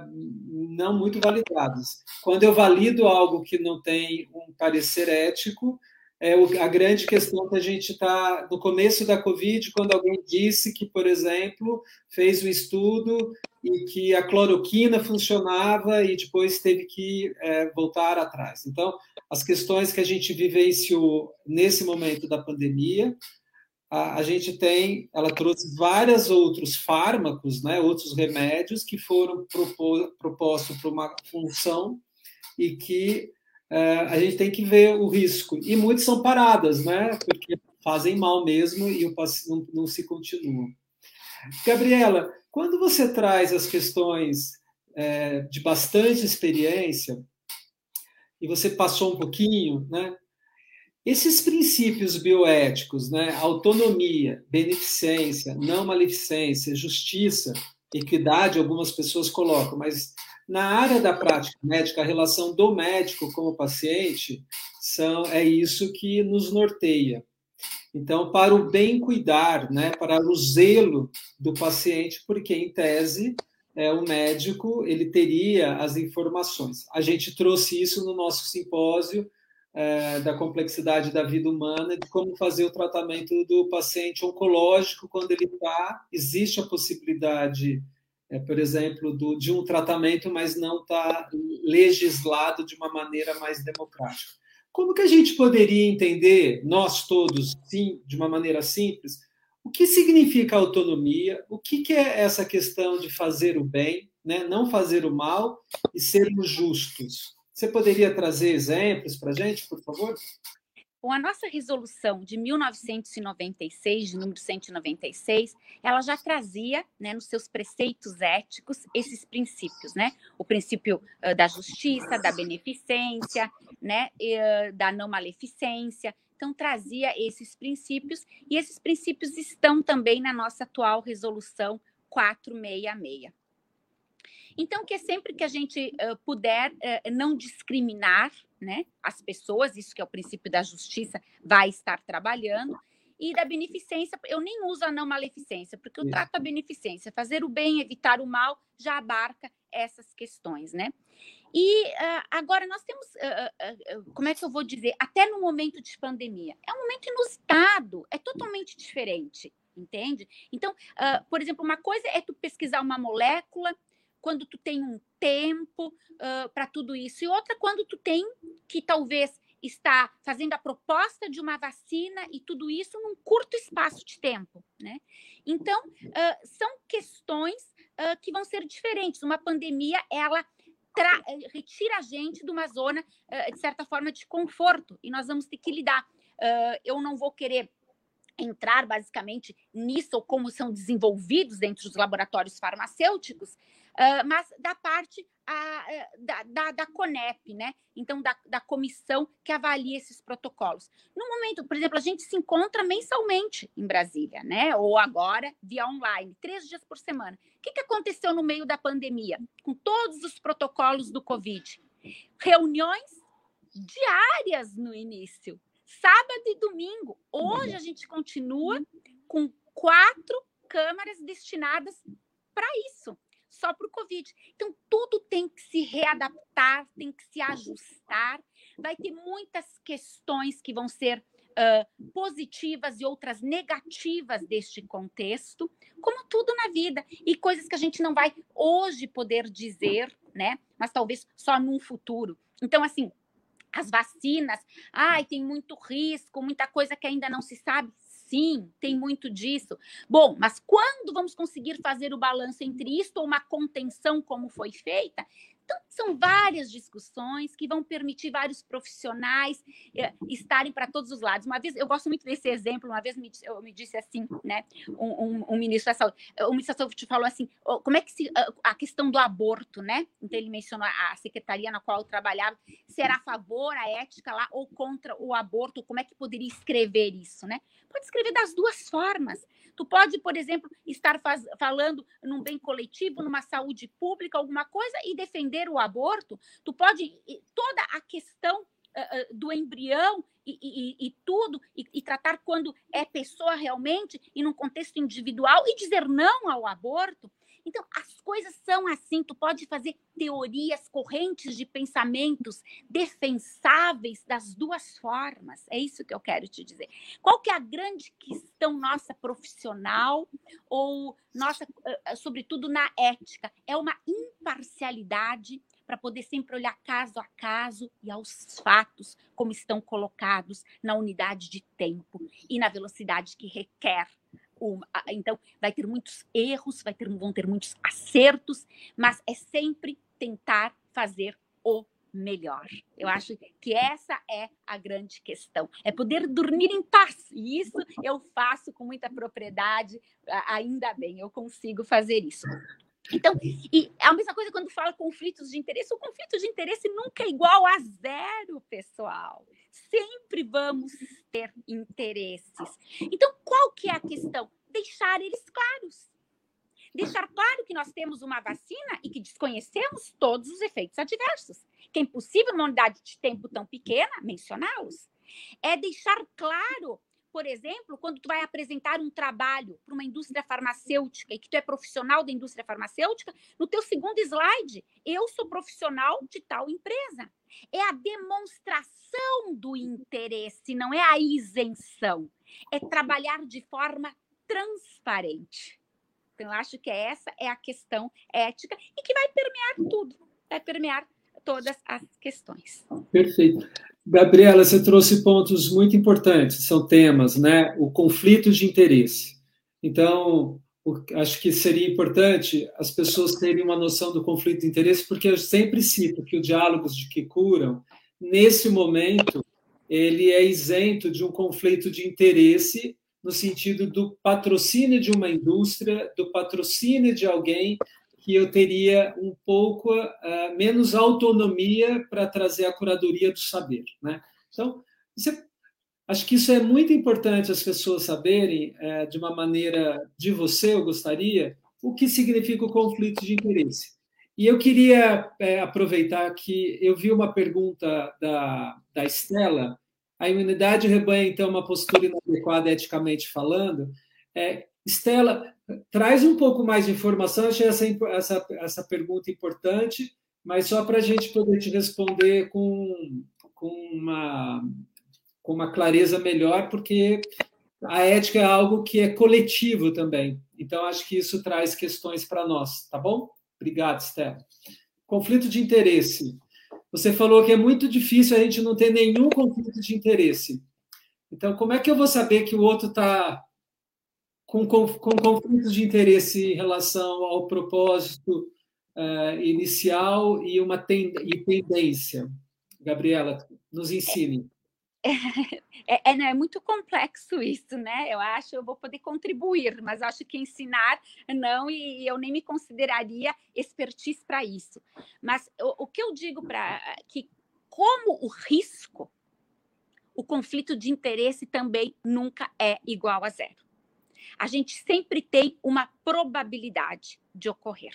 não muito validados. Quando eu valido algo que não tem um parecer ético, é a grande questão que a gente está no começo da Covid, quando alguém disse que, por exemplo, fez um estudo e que a cloroquina funcionava e depois teve que é, voltar atrás. Então, as questões que a gente vivenciou nesse momento da pandemia, a, a gente tem, ela trouxe vários outros fármacos, né, outros remédios que foram propostos para uma função e que é, a gente tem que ver o risco. E muitos são paradas, né? Porque fazem mal mesmo e não, não se continua. Gabriela, quando você traz as questões é, de bastante experiência, e você passou um pouquinho, né? Esses princípios bioéticos, né? Autonomia, beneficência, não maleficência, justiça, equidade, algumas pessoas colocam, mas na área da prática médica, a relação do médico com o paciente são, é isso que nos norteia. Então, para o bem cuidar, né, para o zelo do paciente, porque em tese é, o médico ele teria as informações. A gente trouxe isso no nosso simpósio é, da complexidade da vida humana, de como fazer o tratamento do paciente oncológico quando ele está. Existe a possibilidade é, por exemplo, do, de um tratamento, mas não está legislado de uma maneira mais democrática. Como que a gente poderia entender, nós todos, sim, de uma maneira simples, o que significa autonomia, o que, que é essa questão de fazer o bem, né? não fazer o mal e sermos justos? Você poderia trazer exemplos para a gente, por favor? Com a nossa resolução de 1996, de número 196, ela já trazia, né, nos seus preceitos éticos, esses princípios, né? O princípio uh, da justiça, da beneficência, né, e, uh, da não maleficência. Então, trazia esses princípios, e esses princípios estão também na nossa atual resolução 466. Então, que é sempre que a gente uh, puder uh, não discriminar né, as pessoas, isso que é o princípio da justiça, vai estar trabalhando. E da beneficência, eu nem uso a não maleficência, porque eu trato a beneficência, fazer o bem, evitar o mal, já abarca essas questões, né? E uh, agora nós temos, como é que eu vou dizer, até no momento de pandemia, é um momento inusitado, é totalmente diferente, entende? Então, por exemplo, uma coisa é tu pesquisar uma molécula, quando tu tem um tempo uh, para tudo isso, e outra quando tu tem que talvez está fazendo a proposta de uma vacina e tudo isso num curto espaço de tempo, né? Então, uh, são questões uh, que vão ser diferentes. Uma pandemia, ela retira a gente de uma zona, de certa forma, de conforto, e nós vamos ter que lidar. eu não vou querer entrar basicamente nisso ou como são desenvolvidos dentro dos laboratórios farmacêuticos, Mas da parte a, da, da, da, CONEP, né? Então, da, da comissão que avalia esses protocolos. No momento, por exemplo, a gente se encontra mensalmente em Brasília, né? Ou agora via online, três dias por semana. O que, que aconteceu no meio da pandemia, com todos os protocolos do Covid? Reuniões diárias no início, sábado e domingo. Hoje a gente continua com quatro câmaras destinadas para isso só para o Covid. Então, tudo tem que se readaptar, tem que se ajustar. Vai ter muitas questões que vão ser uh, positivas e outras negativas deste contexto, como tudo na vida. E coisas que a gente não vai hoje poder dizer, né? Mas talvez só num futuro. Então, assim, as vacinas, ai, tem muito risco, muita coisa que ainda não se sabe. Sim, tem muito disso. Bom, mas quando vamos conseguir fazer o balanço entre isto ou uma contenção como foi feita? Então, são várias discussões que vão permitir vários profissionais é, estarem para todos os lados. Uma vez, eu gosto muito desse exemplo, uma vez me, eu me disse assim, né, um, um, um, ministro da saúde, o ministro da saúde falou assim, como é que se, a questão do aborto, né, então ele mencionou a secretaria na qual eu trabalhava, será a favor, a ética lá, ou contra o aborto, como é que poderia escrever isso, né? Pode escrever das duas formas. Tu pode, por exemplo, estar faz, falando num bem coletivo, numa saúde pública, alguma coisa, e defender o aborto. Tu pode. Toda a questão uh, do embrião e, e, e tudo, e, e, tratar quando é pessoa realmente, e num contexto individual, e dizer não ao aborto. Então, as coisas são assim. Tu pode fazer teorias, correntes de pensamentos defensáveis das duas formas. É isso que eu quero te dizer. Qual que é a grande questão nossa profissional ou nossa, sobretudo na ética? É uma imparcialidade para poder sempre olhar caso a caso e aos fatos como estão colocados na unidade de tempo e na velocidade que requer uma, então, vai ter muitos erros, vai ter, vão ter muitos acertos, mas é sempre tentar fazer o melhor. Eu acho que essa é a grande questão. É poder dormir em paz. E isso eu faço com muita propriedade, ainda bem, eu consigo fazer isso. Então, e a mesma coisa quando fala conflitos de interesse, o conflito de interesse nunca é igual a zero, pessoal. Sempre vamos ter interesses. Então, qual que é a questão? Deixar eles claros. Deixar claro que nós temos uma vacina e que desconhecemos todos os efeitos adversos. Que é impossível, numa unidade de tempo tão pequena, mencioná-los. É deixar claro por exemplo, quando tu vai apresentar um trabalho para uma indústria farmacêutica e que tu é profissional da indústria farmacêutica, no teu segundo slide, eu sou profissional de tal empresa. É a demonstração do interesse, não é a isenção. É trabalhar de forma transparente. Então, eu acho que essa é a questão ética e que vai permear tudo, vai permear todas as questões. Perfeito. Gabriela, você trouxe pontos muito importantes, são temas, né? O conflito de interesse. Então, acho que seria importante as pessoas terem uma noção do conflito de interesse, porque eu sempre cito que o Diálogos de que Curam, nesse momento, ele é isento de um conflito de interesse no sentido do patrocínio de uma indústria, do patrocínio de alguém que eu teria um pouco uh, menos autonomia para trazer a curadoria do saber. Né? Então, você, acho que isso é muito importante as pessoas saberem, uh, de uma maneira de você, eu gostaria, o que significa o conflito de interesse. E eu queria uh, aproveitar que eu vi uma pergunta da, da Estela, a imunidade rebanha, então, uma postura inadequada eticamente falando. É, Estela, traz um pouco mais de informação. Achei essa, essa, essa pergunta importante, mas só para a gente poder te responder com, com, uma, com uma clareza melhor, porque a ética é algo que é coletivo também. Então, acho que isso traz questões para nós, tá bom? Obrigado, Estela. Conflito de interesse. Você falou que é muito difícil a gente não ter nenhum conflito de interesse. Então, como é que eu vou saber que o outro está com, com, com conflitos de interesse em relação ao propósito uh, inicial e uma ten, e tendência. Gabriela, nos ensine. É, é, é, muito complexo isso, né? Eu acho, eu vou poder contribuir, mas acho que ensinar não, e eu nem me consideraria expertise para isso. Mas o, o que eu digo para que, como o risco, o conflito de interesse também nunca é igual a zero a gente sempre tem uma probabilidade de ocorrer.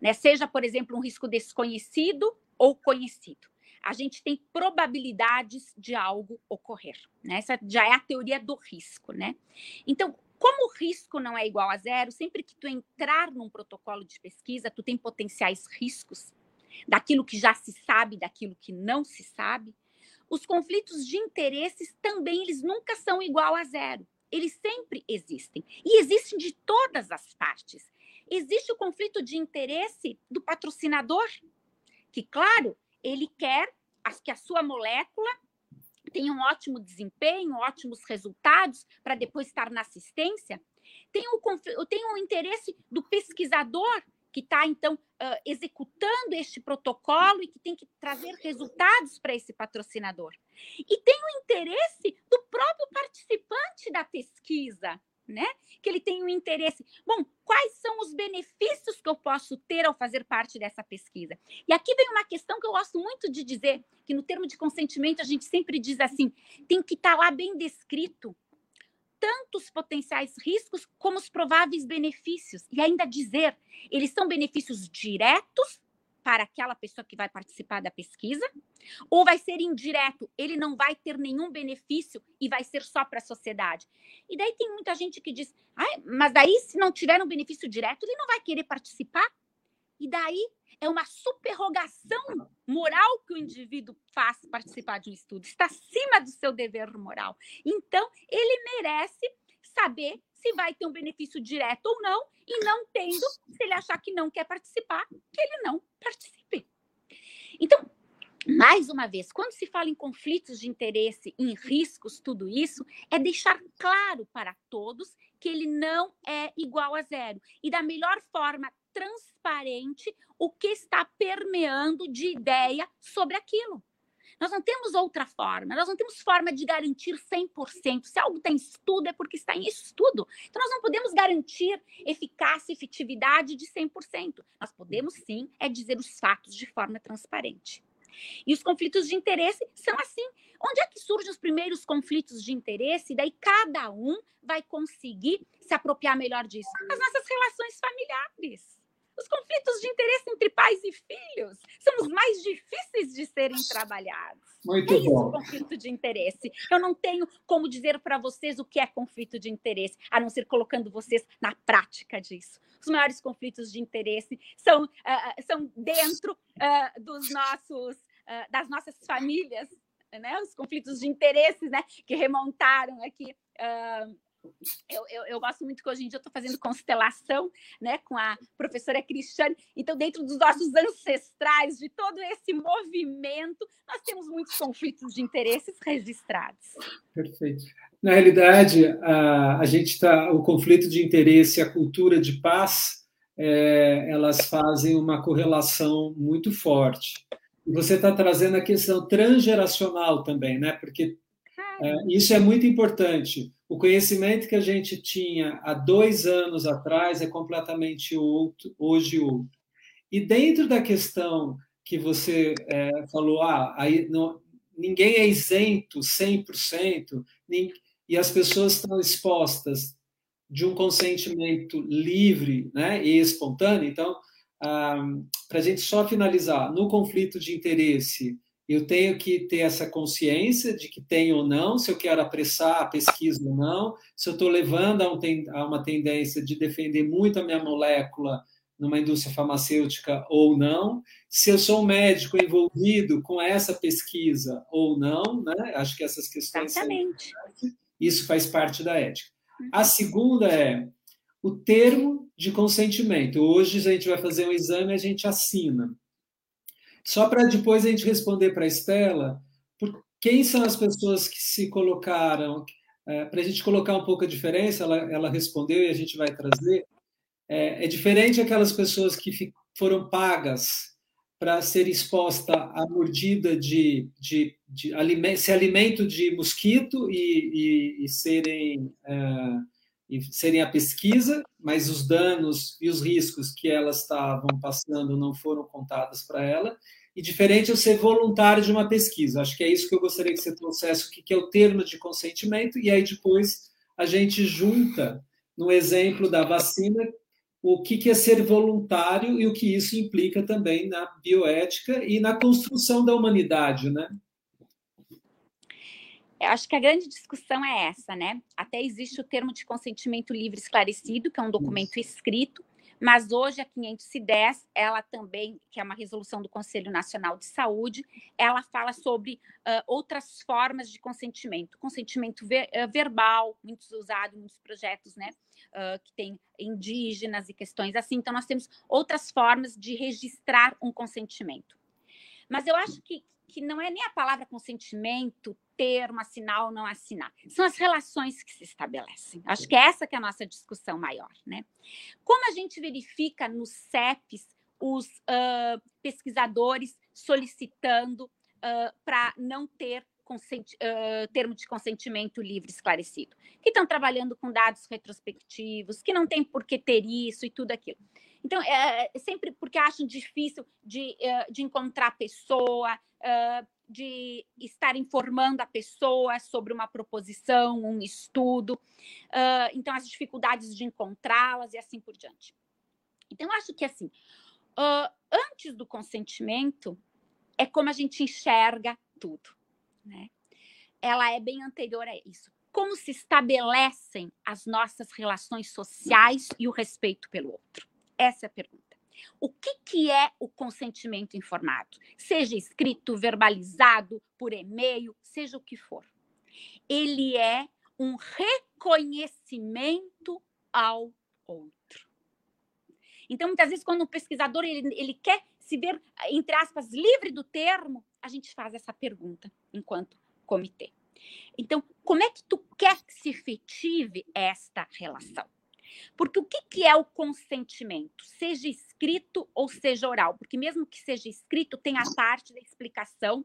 Né? Seja, por exemplo, um risco desconhecido ou conhecido. A gente tem probabilidades de algo ocorrer. Né? Essa já é a teoria do risco. Né? Então, como o risco não é igual a zero, sempre que tu entrar num protocolo de pesquisa, tu tem potenciais riscos daquilo que já se sabe, daquilo que não se sabe. Os conflitos de interesses também eles nunca são igual a zero eles sempre existem. E existem de todas as partes. Existe o conflito de interesse do patrocinador, que, claro, ele quer que a sua molécula tenha um ótimo desempenho, ótimos resultados para depois estar na assistência. Tem o, tem o interesse do pesquisador que está, então, executando este protocolo e que tem que trazer resultados para esse patrocinador. E tem o interesse do próprio participante da pesquisa, né? Que ele tem um interesse. Bom, quais são os benefícios que eu posso ter ao fazer parte dessa pesquisa? E aqui vem uma questão que eu gosto muito de dizer, que no termo de consentimento a gente sempre diz assim, tem que estar tá lá bem descrito tanto os potenciais riscos como os prováveis benefícios. E ainda dizer, eles são benefícios diretos para aquela pessoa que vai participar da pesquisa, ou vai ser indireto, ele não vai ter nenhum benefício e vai ser só para a sociedade. E daí tem muita gente que diz, ah, mas daí se não tiver um benefício direto, ele não vai querer participar. E daí é uma superrogação moral que o indivíduo faz participar de um estudo, está acima do seu dever moral. Então, ele merece saber se vai ter um benefício direto ou não, e não tendo, se ele achar que não quer participar, que ele não participe. Então, mais uma vez, quando se fala em conflitos de interesse, em riscos, tudo isso, é deixar claro para todos que ele não é igual a zero. E da melhor forma transparente, o que está permeando de ideia sobre aquilo. Nós não temos outra forma, nós não temos forma de garantir 100%. Se algo está em estudo, é porque está em estudo. Então, nós não podemos garantir eficácia e efetividade de 100%. Nós podemos, sim, é dizer os fatos de forma transparente. E os conflitos de interesse são assim. Onde é que surgem os primeiros conflitos de interesse? E daí cada um vai conseguir se apropriar melhor disso. As nossas relações familiares. Os conflitos de interesse entre pais e filhos são os mais difíceis de serem trabalhados. Muito é bom. isso, conflito de interesse. Eu não tenho como dizer para vocês o que é conflito de interesse, a não ser colocando vocês na prática disso. Os maiores conflitos de interesse são, uh, são dentro uh, dos nossos, uh, das nossas famílias, né? Os conflitos de interesses, né? Que remontaram aqui eu, eu, eu, gosto muito que hoje em dia eu estou fazendo constelação né, com a professora Cristiane. Então, dentro dos nossos ancestrais, de todo esse movimento, nós temos muitos conflitos de interesses registrados. Perfeito. Na realidade, a, a gente está. O conflito de interesse e a cultura de paz, é, elas fazem uma correlação muito forte. E você está trazendo a questão transgeracional também, né? Porque é, isso é muito importante o conhecimento que a gente tinha há dois anos atrás é completamente outro, hoje outro. E dentro da questão que você é, falou, ah, aí não, ninguém é isento 100%, nem, e as pessoas estão expostas de um consentimento livre né, e espontâneo. Então, ah, para a gente só finalizar, no conflito de interesse, eu tenho que ter essa consciência de que tem ou não, se eu quero apressar a pesquisa ou não, se eu estou levando a, um, a, uma tendência de defender muito a minha molécula numa indústria farmacêutica ou não, se eu sou um médico envolvido com essa pesquisa ou não, né? Acho que essas questões. Exatamente. São... Isso faz parte da ética. A segunda é o termo de consentimento. Hoje a gente vai fazer um exame a gente assina. Só para depois a gente responder para a Estela, por quem são as pessoas que se colocaram, é, para a gente colocar um pouco a diferença, ela, ela respondeu e a gente vai trazer. É, é diferente aquelas pessoas que foram pagas para ser exposta à mordida de, de, de, de se alimento de mosquito e, e, e serem é, e serem a pesquisa, mas os danos e os riscos que elas estavam passando não foram contados para ela. E diferente eu ser voluntário de uma pesquisa. Acho que é isso que eu gostaria que você trouxesse, o que é o termo de consentimento, e aí depois a gente junta, no exemplo da vacina, o que é ser voluntário e o que isso implica também na bioética e na construção da humanidade, né? Eu acho que a grande discussão é essa, né? Até existe o termo de consentimento livre esclarecido, que é um documento escrito, mas hoje a 510, ela também, que é uma resolução do Conselho Nacional de Saúde, ela fala sobre uh, outras formas de consentimento. Consentimento ver, uh, verbal, muito usado em muitos projetos, né? Uh, que tem indígenas e questões assim. Então, nós temos outras formas de registrar um consentimento. Mas eu acho que, que não é nem a palavra consentimento termo, assinar ou não assinar. São as relações que se estabelecem. Acho que é essa que é a nossa discussão maior, né? Como a gente verifica nos CEPs os uh, pesquisadores solicitando uh, para não ter uh, termo de consentimento livre esclarecido, que estão trabalhando com dados retrospectivos, que não tem por que ter isso e tudo aquilo. Então, é, é sempre porque acham difícil de, uh, de encontrar a pessoa, uh, de estar informando a pessoa sobre uma proposição, um estudo, uh, então as dificuldades de encontrá-las e assim por diante. Então, acho que assim, antes do consentimento, é como a gente enxerga tudo né? Ela é bem anterior a isso. Como se estabelecem as nossas relações sociais e o respeito pelo outro? Essa é a pergunta. O que, que é o consentimento informado? Seja escrito, verbalizado, por e-mail, seja o que for. Ele é um reconhecimento ao outro. Então, muitas vezes, quando um pesquisador ele, ele quer se ver, entre aspas, livre do termo, a gente faz essa pergunta enquanto comitê. Então, como é que tu quer que se efetive esta relação? Porque o que, que é o consentimento? Seja escrito ou seja oral, porque mesmo que seja escrito, tem a parte da explicação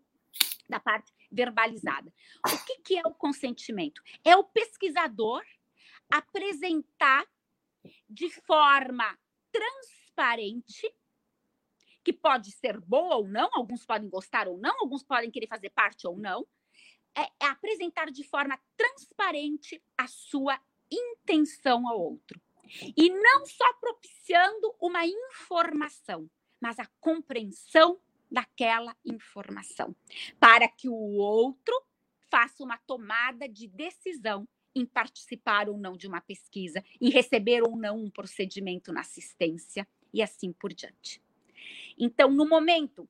da parte verbalizada. O que, que é o consentimento? É o pesquisador apresentar de forma transparente que pode ser boa ou não, alguns podem gostar ou não, alguns podem querer fazer parte ou não, é, é apresentar de forma transparente a sua intenção ao outro. E não só propiciando uma informação, mas a compreensão daquela informação, para que o outro faça uma tomada de decisão em participar ou não de uma pesquisa, em receber ou não um procedimento na assistência e assim por diante. Então, no momento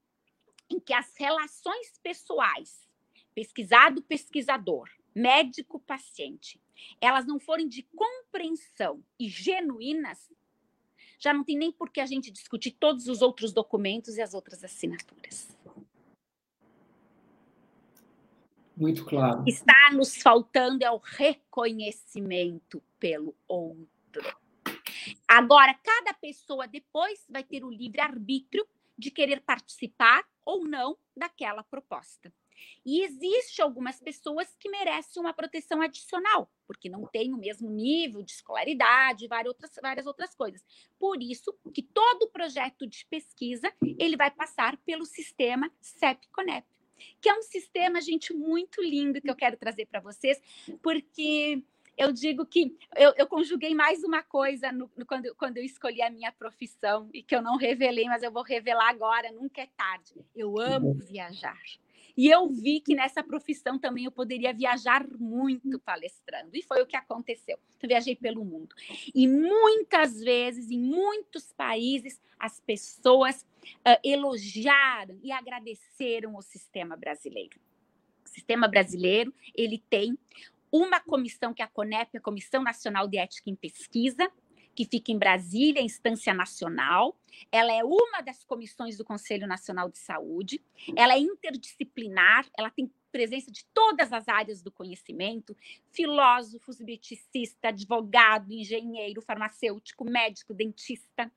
em que as relações pessoais, pesquisado pesquisador, médico paciente, elas não forem de compreensão e genuínas, já não tem nem por que a gente discutir todos os outros documentos e as outras assinaturas. Muito claro. Está nos faltando é o reconhecimento pelo outro. Agora, cada pessoa depois vai ter o livre arbítrio de querer participar ou não daquela proposta. E existe algumas pessoas que merecem uma proteção adicional, porque não têm o mesmo nível de escolaridade, várias outras, várias outras coisas. Por isso que todo projeto de pesquisa ele vai passar pelo sistema CEP-CONEP, que é um sistema, gente, muito lindo que eu quero trazer para vocês, porque eu digo que eu, eu conjuguei mais uma coisa no, no, quando, quando eu escolhi a minha profissão e que eu não revelei, mas eu vou revelar agora, nunca é tarde. Eu amo viajar. E eu vi que nessa profissão também eu poderia viajar muito palestrando. E foi o que aconteceu. Eu viajei pelo mundo. E muitas vezes, em muitos países, as pessoas uh, elogiaram e agradeceram o sistema brasileiro. O sistema brasileiro, ele tem uma comissão que é a CONEP, a Comissão Nacional de Ética em Pesquisa, que fica em Brasília, instância nacional. Ela é uma das comissões do Conselho Nacional de Saúde. Ela é interdisciplinar, ela tem presença de todas as áreas do conhecimento: filósofos, bioticista, advogado, engenheiro, farmacêutico, médico, dentista.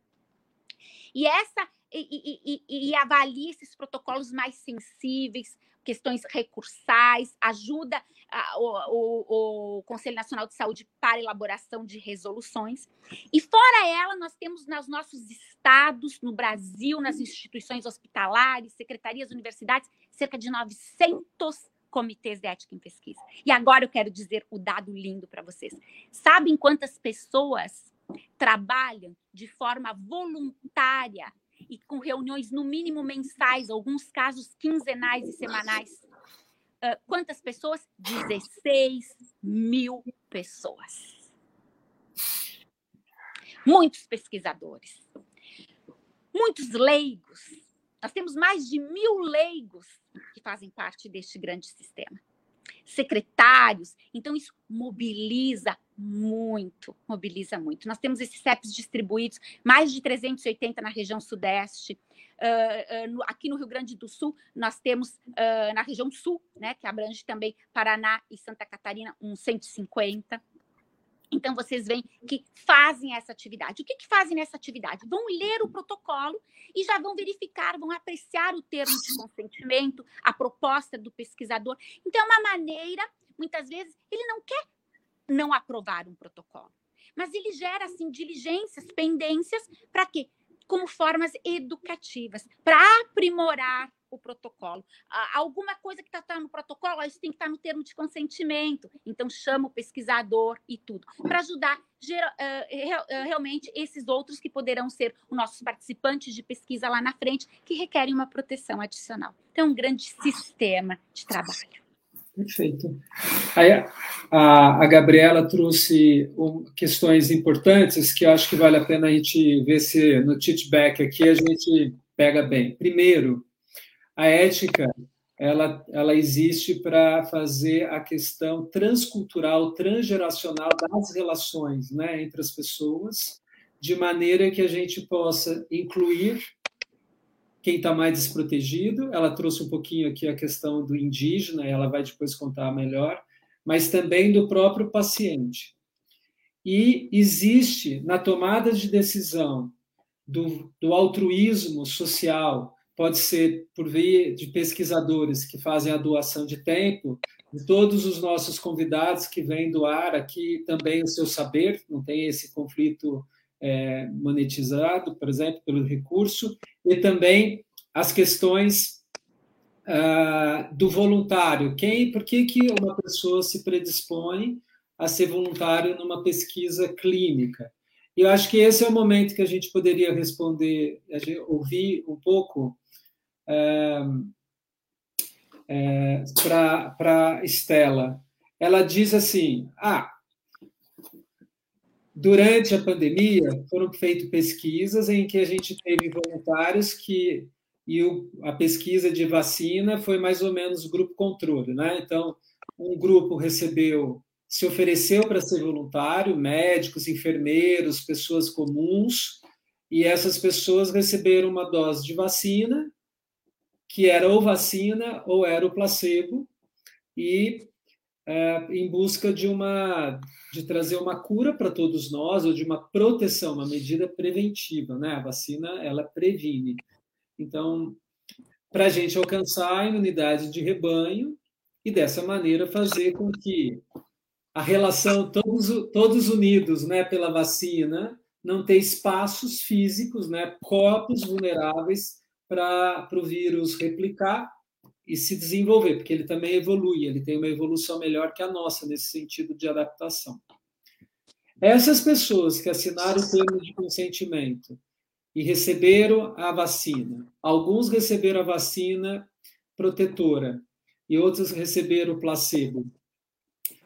E essa e, e, e, e avalia esses protocolos mais sensíveis, questões recursais, ajuda a, o, o, o, Conselho Nacional de Saúde para elaboração de resoluções. E fora ela, nós temos nos nossos estados, no Brasil, nas instituições hospitalares, secretarias, universidades, cerca de 900 comitês de ética em pesquisa. E agora eu quero dizer o dado lindo para vocês. Sabem quantas pessoas trabalham de forma voluntária e com reuniões no mínimo mensais, alguns casos quinzenais e semanais. Uh, quantas pessoas? 16 mil pessoas. Muitos pesquisadores, muitos leigos. Nós temos mais de mil leigos que fazem parte deste grande sistema. Secretários. Então, isso mobiliza muito, mobiliza muito. Nós temos esses CEPs distribuídos, mais de 380 na região sudeste. Uh, uh, no, aqui no Rio Grande do Sul, nós temos uh, na região sul, né, que abrange também Paraná e Santa Catarina, uns 150. Então, vocês veem que fazem essa atividade. O que, que fazem nessa atividade? Vão ler o protocolo e já vão verificar, vão apreciar o termo de consentimento, a proposta do pesquisador. Então, é uma maneira, muitas vezes, ele não quer não aprovar um protocolo, mas ele gera, assim, diligências, pendências, para quê? Como formas educativas, para aprimorar o protocolo. Alguma coisa que está tá no protocolo, isso tem que estar tá no termo de consentimento. Então, chama o pesquisador e tudo, para ajudar realmente esses outros que poderão ser os nossos participantes de pesquisa lá na frente, que requerem uma proteção adicional. Então, é um grande sistema de trabalho. Perfeito. Aí, a, a Gabriela trouxe um, questões importantes que eu acho que vale a pena a gente ver se no feedback aqui a gente pega bem. Primeiro, a ética ela, ela existe para fazer a questão transcultural, transgeracional das relações né, entre as pessoas, de maneira que a gente possa incluir quem está mais desprotegido. Ela trouxe um pouquinho aqui a questão do indígena, ela vai depois contar melhor, mas também do próprio paciente. E existe na tomada de decisão do, do altruísmo social, pode ser por via de pesquisadores que fazem a doação de tempo, de todos os nossos convidados que vêm doar aqui também o seu saber, não tem esse conflito é, monetizado, por exemplo, pelo recurso, e também as questões uh, do voluntário. Quem, por que, que uma pessoa se predispõe a ser voluntário numa pesquisa clínica? E eu acho que esse é o momento que a gente poderia responder, ouvir um pouco é, é, para Estela. Ela diz assim: ah, durante a pandemia foram feitas pesquisas em que a gente teve voluntários que e o, a pesquisa de vacina foi mais ou menos grupo controle, né? Então, um grupo recebeu, se ofereceu para ser voluntário, médicos, enfermeiros, pessoas comuns, e essas pessoas receberam uma dose de vacina que era ou vacina ou era o placebo, e é, em busca de uma de trazer uma cura para todos nós ou de uma proteção, uma medida preventiva, né? A vacina ela previne. Então, para a gente alcançar a imunidade de rebanho e dessa maneira fazer com que a relação todos todos unidos, né, pela vacina, não ter espaços físicos, né, corpos vulneráveis para o vírus replicar e se desenvolver, porque ele também evolui, ele tem uma evolução melhor que a nossa nesse sentido de adaptação. Essas pessoas que assinaram o termo de consentimento e receberam a vacina, alguns receberam a vacina protetora e outros receberam o placebo.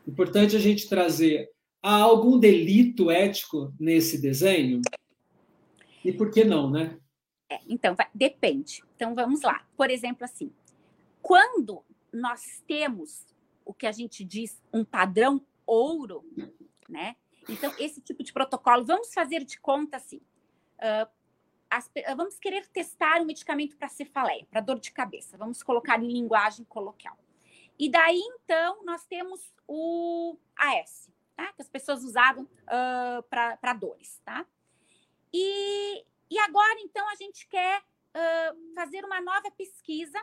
Importante a gente trazer há algum delito ético nesse desenho? E por que não, né? É, então, vai, depende. Então, vamos lá. Por exemplo, assim, quando nós temos o que a gente diz um padrão ouro, né? Então, esse tipo de protocolo, vamos fazer de conta assim. Uh, as, vamos querer testar um medicamento para cefaleia, para dor de cabeça. Vamos colocar em linguagem coloquial. E daí, então, nós temos o AS, tá? Que as pessoas usavam uh, para dores, tá? E, e agora, então, a gente quer uh, fazer uma nova pesquisa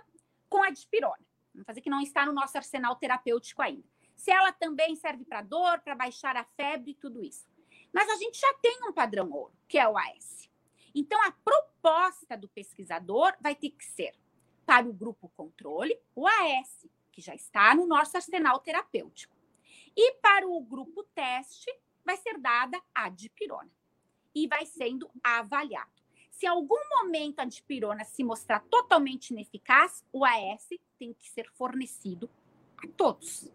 com a dipirona. Vamos fazer que não está no nosso arsenal terapêutico ainda. Se ela também serve para dor, para baixar a febre e tudo isso. Mas a gente já tem um padrão ouro, que é o AS. Então, a proposta do pesquisador vai ter que ser para o grupo controle, o AS, que já está no nosso arsenal terapêutico. E para o grupo teste, vai ser dada a dipirona e vai sendo avaliado. Se algum momento a dipirona se mostrar totalmente ineficaz, o AS tem que ser fornecido a todos.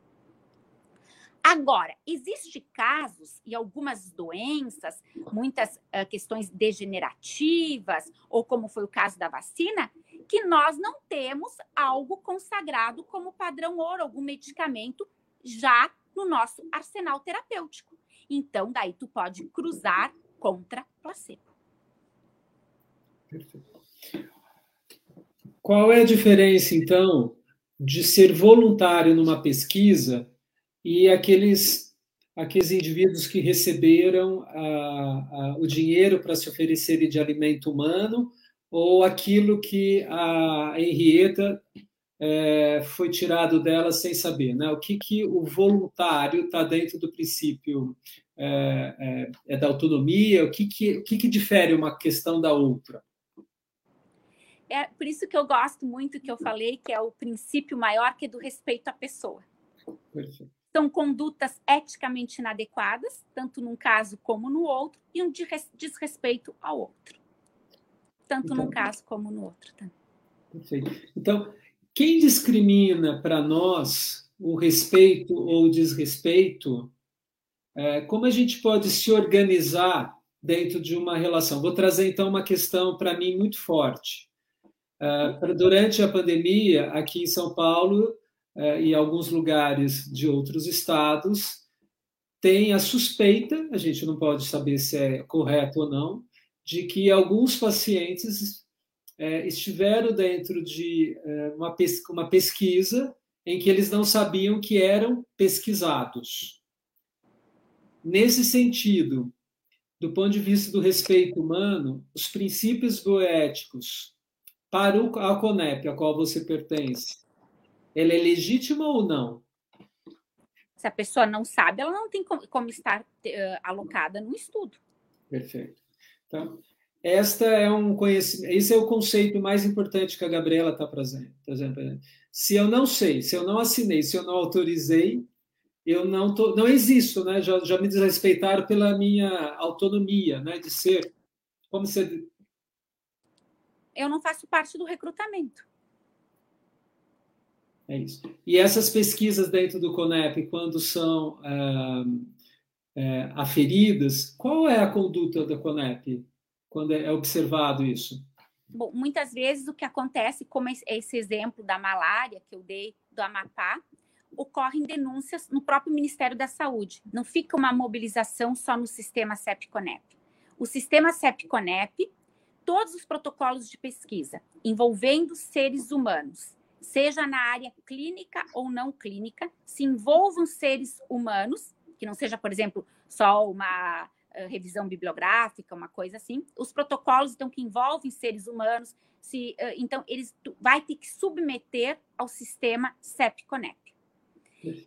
Agora, existe casos e algumas doenças, muitas uh, questões degenerativas, ou como foi o caso da vacina, que nós não temos algo consagrado como padrão ouro, algum medicamento já no nosso arsenal terapêutico. Então, daí tu pode cruzar contra placebo. Perfeito. Qual é a diferença, então, de ser voluntário numa pesquisa e aqueles, aqueles indivíduos que receberam a, a, o dinheiro para se oferecerem de alimento humano ou aquilo que a Henrietta é, foi tirado dela sem saber, né? O que, que o voluntário está dentro do princípio é, é, da autonomia? O que, que, o que, que difere uma questão da outra? É por isso que eu gosto muito que eu falei que é o princípio maior que é do respeito à pessoa. Perfeito. São condutas eticamente inadequadas, tanto num caso como no outro, e um desrespeito ao outro. Tanto então, num caso como no outro. Tá? Perfeito. Então, quem discrimina para nós o respeito ou o desrespeito, é, como a gente pode se organizar dentro de uma relação? Vou trazer então uma questão para mim muito forte. Uh, durante a pandemia, aqui em São Paulo uh, e alguns lugares de outros estados, tem a suspeita, a gente não pode saber se é correto ou não, de que alguns pacientes uh, estiveram dentro de pes uma pesquisa em que eles não sabiam que eram pesquisados. Nesse sentido, do ponto de vista do respeito humano, os princípios bioéticos para a CONEP, a qual você pertence, ela é legítima ou não? Se a pessoa não sabe, ela não tem como, estar uh, alocada no estudo. Perfeito. Então, esta é um conhecimento, esse é o conceito mais importante que a Gabriela está trazendo. Se eu não sei, se eu não assinei, se eu não autorizei, eu não tô, não existo, né? Já, já me desrespeitaram pela minha autonomia, né? De ser, como você eu não faço parte do recrutamento. É isso. E essas pesquisas dentro do CONEP, quando são ah, é, aferidas, qual é a conduta da CONEP quando é observado isso? Bom, muitas vezes o que acontece, como esse exemplo da malária que eu dei do Amapá, ocorrem denúncias no próprio Ministério da Saúde. Não fica uma mobilização só no sistema CEP-CONEP. O sistema CEP-CONEP todos os protocolos de pesquisa envolvendo seres humanos, seja na área clínica ou não clínica, se envolvam seres humanos, que não seja, por exemplo, só uma uh, revisão bibliográfica, uma coisa assim. Os protocolos, então, que envolvem seres humanos, se, uh, então, eles vai ter que submeter ao sistema CEP-CONEP.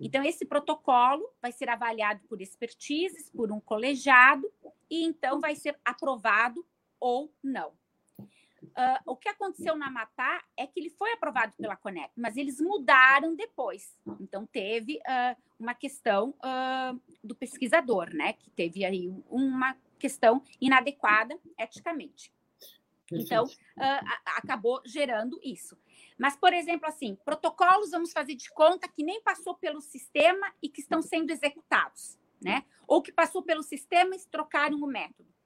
Então, esse protocolo vai ser avaliado por expertises, por um colegiado, e então vai ser aprovado ou não. Uh, o que aconteceu na Amapá é que ele foi aprovado pela Conep, mas eles mudaram depois. Então, teve uh, uma questão uh, do pesquisador, né? Que teve aí uma questão inadequada eticamente. Então, acabou gerando isso. Mas, por exemplo, assim, protocolos vamos fazer de conta que nem passou pelo sistema e que estão sendo executados, né? Ou que passou pelo sistema e trocaram o método.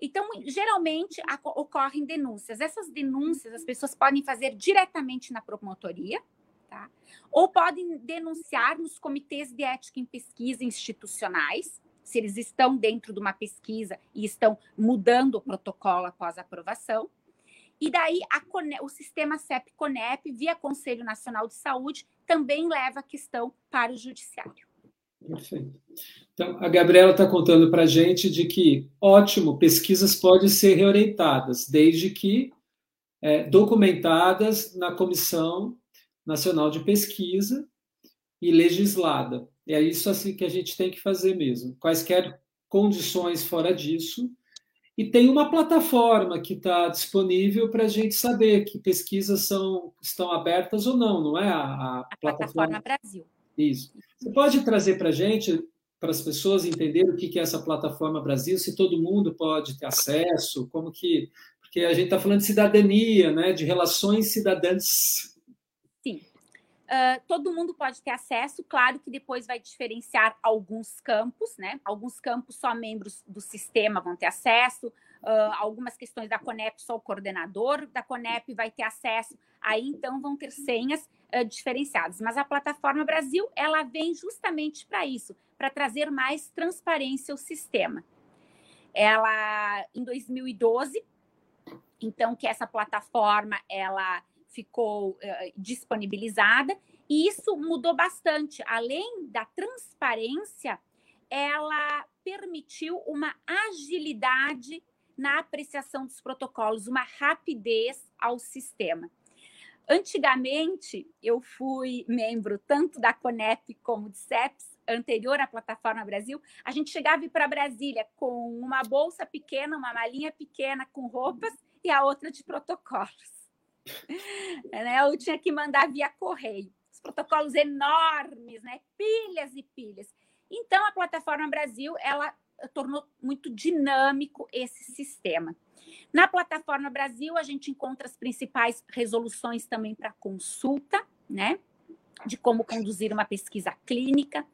Então, geralmente ocorrem denúncias. Essas denúncias as pessoas podem fazer diretamente na promotoria, tá? Ou podem denunciar nos comitês de ética em pesquisa institucionais, se eles estão dentro de uma pesquisa e estão mudando o protocolo após a aprovação. E daí a, o sistema CEP-CONEP, via Conselho Nacional de Saúde, também leva a questão para o judiciário. Perfeito. Então, a Gabriela está contando para a gente de que, ótimo, pesquisas podem ser reorientadas, desde que é, documentadas na Comissão Nacional de Pesquisa e legislada. E é isso assim que a gente tem que fazer mesmo. Quaisquer condições fora disso. E tem uma plataforma que está disponível para a gente saber que pesquisas são, estão abertas ou não, não é? A, a, a plataforma, plataforma Brasil. Isso. Você pode trazer para a gente, para as pessoas entenderem o que é essa plataforma Brasil, se todo mundo pode ter acesso, como que. Porque a gente está falando de cidadania, né, de relações cidadãs. Sim. Uh, todo mundo pode ter acesso, claro que depois vai diferenciar alguns campos, né? Alguns campos só membros do sistema vão ter acesso, uh, algumas questões da Conep só o coordenador da Conep vai ter acesso, aí então vão ter senhas uh, diferenciadas. Mas a plataforma Brasil, ela vem justamente para isso, para trazer mais transparência ao sistema. Ela, em 2012, então que essa plataforma, ela ficou uh, disponibilizada e isso mudou bastante. Além da transparência, ela permitiu uma agilidade na apreciação dos protocolos, uma rapidez ao sistema. Antigamente, eu fui membro tanto da CONEP como de CEPS, anterior à Plataforma Brasil. A gente chegava para Brasília com uma bolsa pequena, uma malinha pequena com roupas e a outra de protocolos. né? Eu tinha que mandar via correio. Os protocolos enormes, né? pilhas e pilhas. Então, a Plataforma Brasil, ela tornou muito dinâmico esse sistema. Na Plataforma Brasil, a gente encontra as principais resoluções também para consulta, né? de como conduzir uma pesquisa clínica.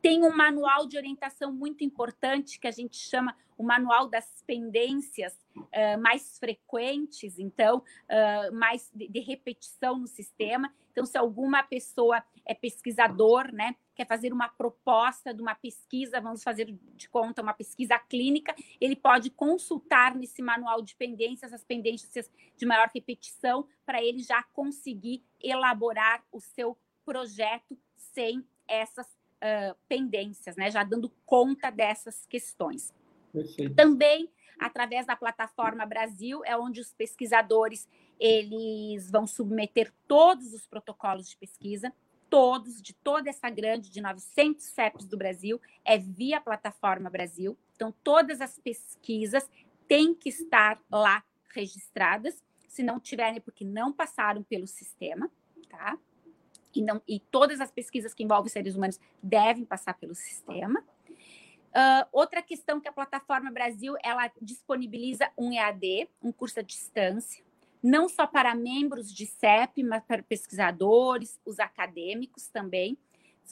Tem um manual de orientação muito importante que a gente chama o manual das pendências uh, mais frequentes, então, uh, mais de, de, repetição no sistema. Então, se alguma pessoa é pesquisador, né, quer fazer uma proposta de uma pesquisa, vamos fazer de conta uma pesquisa clínica, ele pode consultar nesse manual de pendências as pendências de maior repetição para ele já conseguir elaborar o seu projeto sem essas uh, pendências, né? Já dando conta dessas questões. Perfeito. Também através da plataforma Brasil é onde os pesquisadores eles vão submeter todos os protocolos de pesquisa, todos de toda essa grande de 900 CEPs do Brasil é via plataforma Brasil. Então todas as pesquisas têm que estar lá registradas, se não tiverem porque não passaram pelo sistema, tá? e, não, e todas as pesquisas que envolvem seres humanos devem passar pelo sistema. Uh, outra questão que a plataforma Brasil ela disponibiliza um EAD, um curso à distância, não só para membros de CEP, mas para pesquisadores, os acadêmicos também.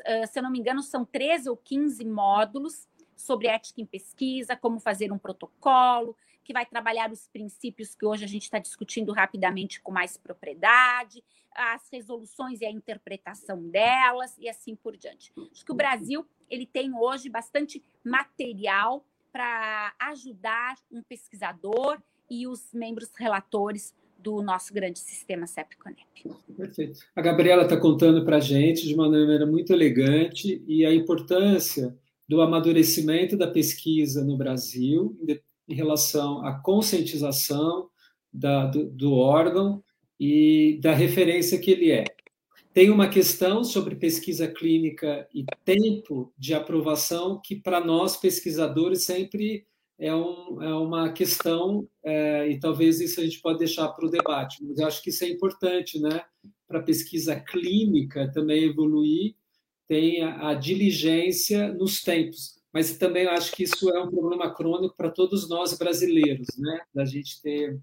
Uh, se eu não me engano, são 13 ou 15 módulos sobre ética em pesquisa, como fazer um protocolo, que vai trabalhar os princípios que hoje a gente está discutindo rapidamente com mais propriedade, as resoluções e a interpretação delas e assim por diante. Acho que o Brasil ele tem hoje bastante material para ajudar um pesquisador e os membros relatores do nosso grande sistema CEP-CONEP. Perfeito. A Gabriela está contando para a gente de uma maneira muito elegante e a importância do amadurecimento da pesquisa no Brasil em relação à conscientização da, do, do órgão e da referência que ele é. Tem uma questão sobre pesquisa clínica e tempo de aprovação que, para nós pesquisadores, sempre é, um, é uma questão, é, e talvez isso a gente pode deixar para o debate, mas eu acho que isso é importante, né? Para a pesquisa clínica também evoluir, tem a, a diligência nos tempos mas também eu acho que isso é um problema crônico para todos nós brasileiros, né? Da gente ter.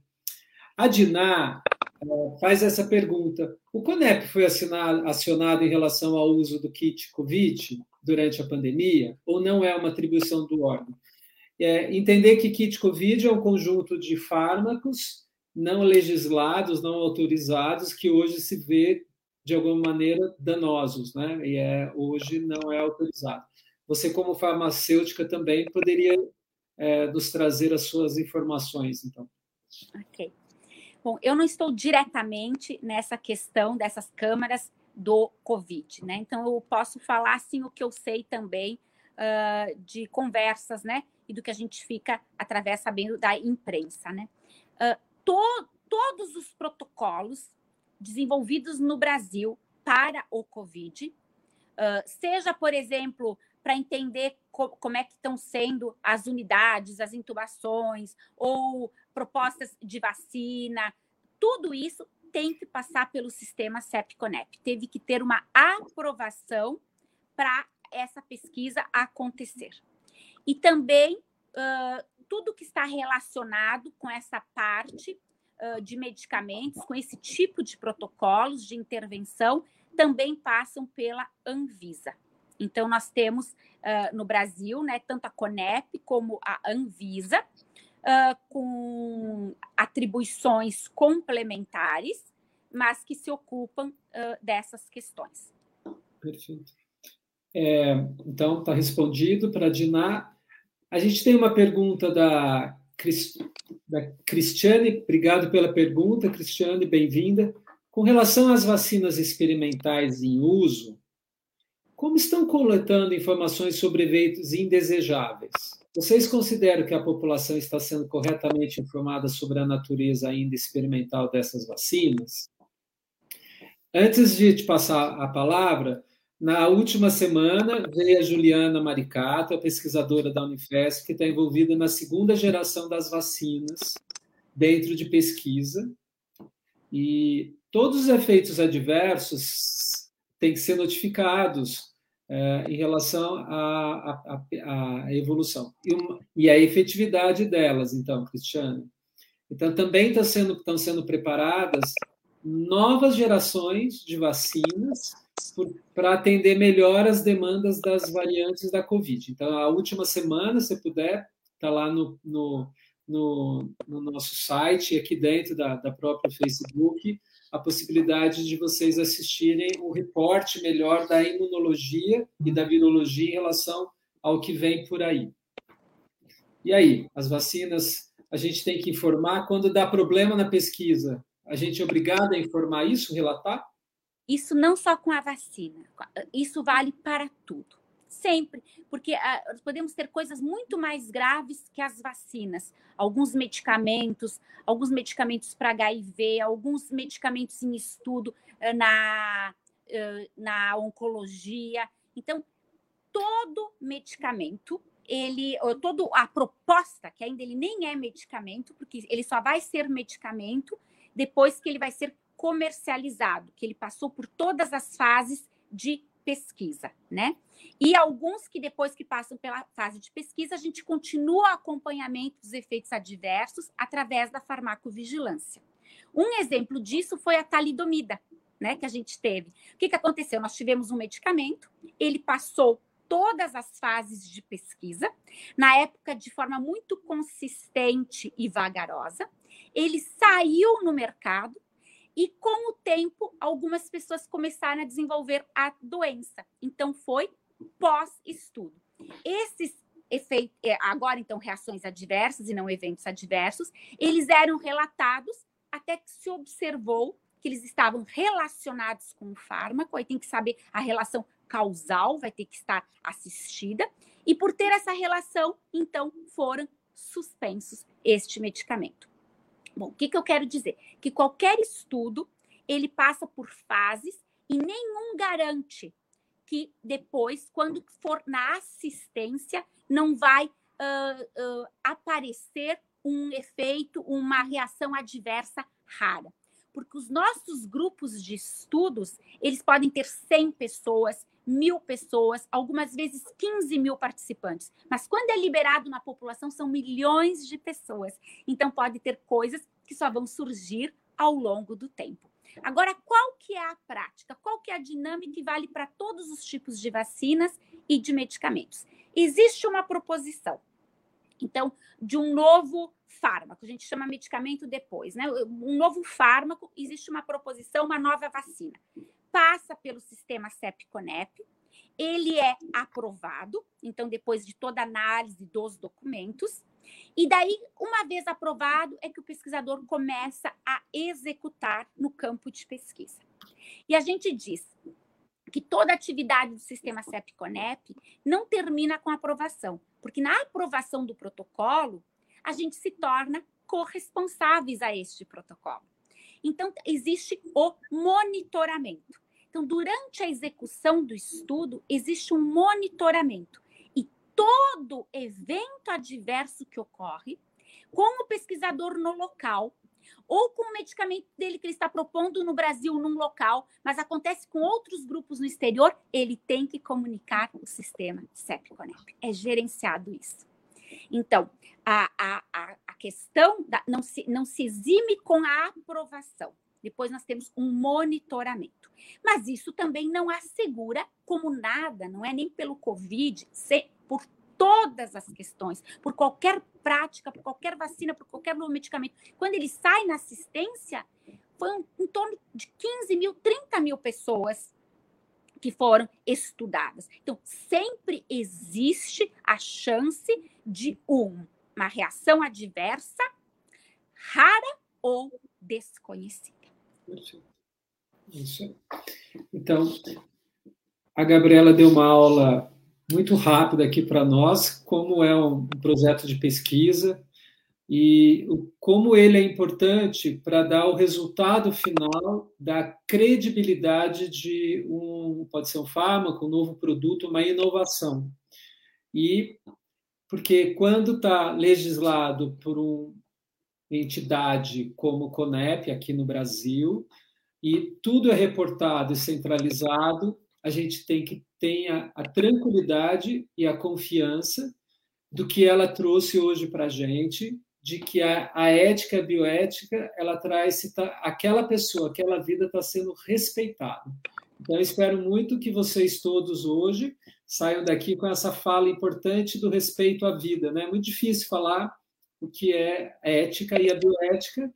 A Diná é, faz essa pergunta: o CONEP foi assinado, acionado em relação ao uso do kit COVID durante a pandemia ou não é uma atribuição do órgão? É, entender que kit COVID é um conjunto de fármacos não legislados, não autorizados, que hoje se vê de alguma maneira danosos, né? E é, hoje não é autorizado. Você, como farmacêutica, também poderia é, nos trazer as suas informações, então. Ok. Bom, eu não estou diretamente nessa questão dessas câmaras do Covid, né? Então, eu posso falar, assim, o que eu sei também uh, de conversas, né? E do que a gente fica, através, sabendo da imprensa, né? Uh, to todos os protocolos desenvolvidos no Brasil para o Covid, uh, seja, por exemplo, para entender co como é que estão sendo as unidades, as intubações ou propostas de vacina, tudo isso tem que passar pelo sistema CEP-CONEP. Teve que ter uma aprovação para essa pesquisa acontecer. E também uh, tudo que está relacionado com essa parte uh, de medicamentos, com esse tipo de protocolos de intervenção, também passam pela Anvisa. Então, nós temos uh, no Brasil, né, tanto a CONEP como a Anvisa, uh, com atribuições complementares, mas que se ocupam dessas questões. Perfeito. É, então, está respondido para a Diná. A gente tem uma pergunta da, da Cristiane. Obrigado pela pergunta, Cristiane, bem-vinda. Com relação às vacinas experimentais em uso, como estão coletando informações sobre eventos indesejáveis? Vocês consideram que a população está sendo corretamente informada sobre a natureza ainda experimental dessas vacinas? Antes de te passar a palavra, na última semana veio a Juliana Maricato, a pesquisadora da Unifesp, que está envolvida na segunda geração das vacinas dentro de pesquisa. E todos os efeitos adversos têm que ser notificados é, em relação à, à, à evolução e, uma, e, a efetividade delas, então, Cristiano. Então, também tá sendo, estão sendo preparadas novas gerações de vacinas para atender melhor as demandas das variantes da Covid. Então, a última semana, se puder, está lá no, no, no, no, nosso site, aqui dentro da, da própria Facebook, a possibilidade de vocês assistirem o reporte melhor da imunologia e da virologia em relação ao que vem por aí. E aí, as vacinas, a gente tem que informar quando dá problema na pesquisa. A gente é obrigado a informar isso, relatar? Isso não só com a vacina, isso vale para tudo. Sempre, porque uh, podemos ter coisas muito mais graves que as vacinas. Alguns medicamentos, alguns medicamentos para HIV, alguns medicamentos em estudo uh, na, uh, na oncologia. Então, todo medicamento, ele, todo a proposta, que ainda ele nem é medicamento, porque ele só vai ser medicamento depois que ele vai ser comercializado, que ele passou por todas as fases de pesquisa, né? E alguns que depois que passam pela fase de pesquisa, a gente continua o acompanhamento dos efeitos adversos através da farmacovigilância. Um exemplo disso foi a talidomida, né, que a gente teve. O que, que aconteceu? Nós tivemos um medicamento, ele passou todas as fases de pesquisa, na época de forma muito consistente e vagarosa. Ele saiu no mercado, e com o tempo, algumas pessoas começaram a desenvolver a doença. Então, foi pós-estudo. Esses efeitos, é, agora então, reações adversas e não eventos adversos, eles eram relatados até que se observou que eles estavam relacionados com o fármaco, aí tem que saber a relação causal, vai ter que estar assistida, e por ter essa relação, então, foram suspensos este medicamento. Bom, o que, que eu quero dizer? Que qualquer estudo ele passa por fases e nenhum garante que depois, quando for na assistência, não vai uh, uh, aparecer um efeito, uma reação adversa rara. Porque os nossos grupos de estudos, eles podem ter 100 pessoas, mil pessoas, algumas vezes 15 mil participantes. Mas quando é liberado na população, são milhões de pessoas. Então, pode ter coisas que só vão surgir ao longo do tempo. Agora, qual que é a prática? Qual que é a dinâmica que vale para todos os tipos de vacinas e de medicamentos? Existe uma proposição, então, de um novo fármaco, a gente chama medicamento depois, né? Um novo fármaco, existe uma proposição, uma nova vacina passa pelo sistema CEP-CONEP, ele é aprovado, então, depois de toda análise dos documentos, e daí, uma vez aprovado, é que o pesquisador começa a executar no campo de pesquisa. E a gente diz que toda atividade do sistema CEP-CONEP não termina com aprovação, porque na aprovação do protocolo, a gente se torna corresponsáveis a este protocolo. Então, existe o monitoramento. Então, durante a execução do estudo, existe um monitoramento. E todo evento adverso que ocorre, com o pesquisador no local, ou com o medicamento dele que ele está propondo no Brasil, num local, mas acontece com outros grupos no exterior, ele tem que comunicar o sistema CEP-CONEP. É gerenciado isso. Então, a, a, a questão da, não, se, não se exime com a aprovação, depois nós temos um monitoramento. Mas isso também não assegura como nada, não é nem pelo Covid, por todas as questões, por qualquer prática, por qualquer vacina, por qualquer novo medicamento. Quando ele sai na assistência, foi em torno de 15 mil, 30 mil pessoas que foram estudadas. Então, sempre existe a chance de um, uma reação adversa, rara ou desconhecida. Isso. Então, a Gabriela deu uma aula muito rápida aqui para nós, como é um projeto de pesquisa e como ele é importante para dar o resultado final da credibilidade de um, pode ser um fármaco, um novo produto, uma inovação. E porque quando está legislado por uma entidade como o CONEP aqui no Brasil, e tudo é reportado e centralizado, a gente tem que ter a, a tranquilidade e a confiança do que ela trouxe hoje para a gente, de que a, a, ética a bioética ela traz se tá, aquela pessoa, aquela vida está sendo respeitada. Então, eu espero muito que vocês todos hoje saiam daqui com essa fala importante do respeito à vida. Né? É muito difícil falar o que é ética e a bioética,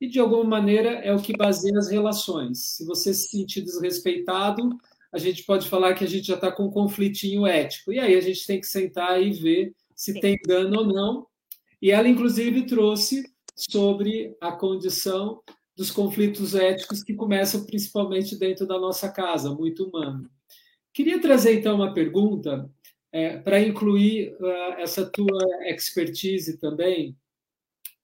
e de alguma maneira é o que baseia as relações. Se você se sentir desrespeitado, a gente pode falar que a gente já está com um conflitinho ético. E aí a gente tem que sentar e ver se Sim. tem dano ou não. E ela, inclusive, trouxe sobre a condição dos conflitos éticos que começam principalmente dentro da nossa casa, muito humano. Queria trazer, então, uma pergunta é, para incluir uh, essa tua expertise também,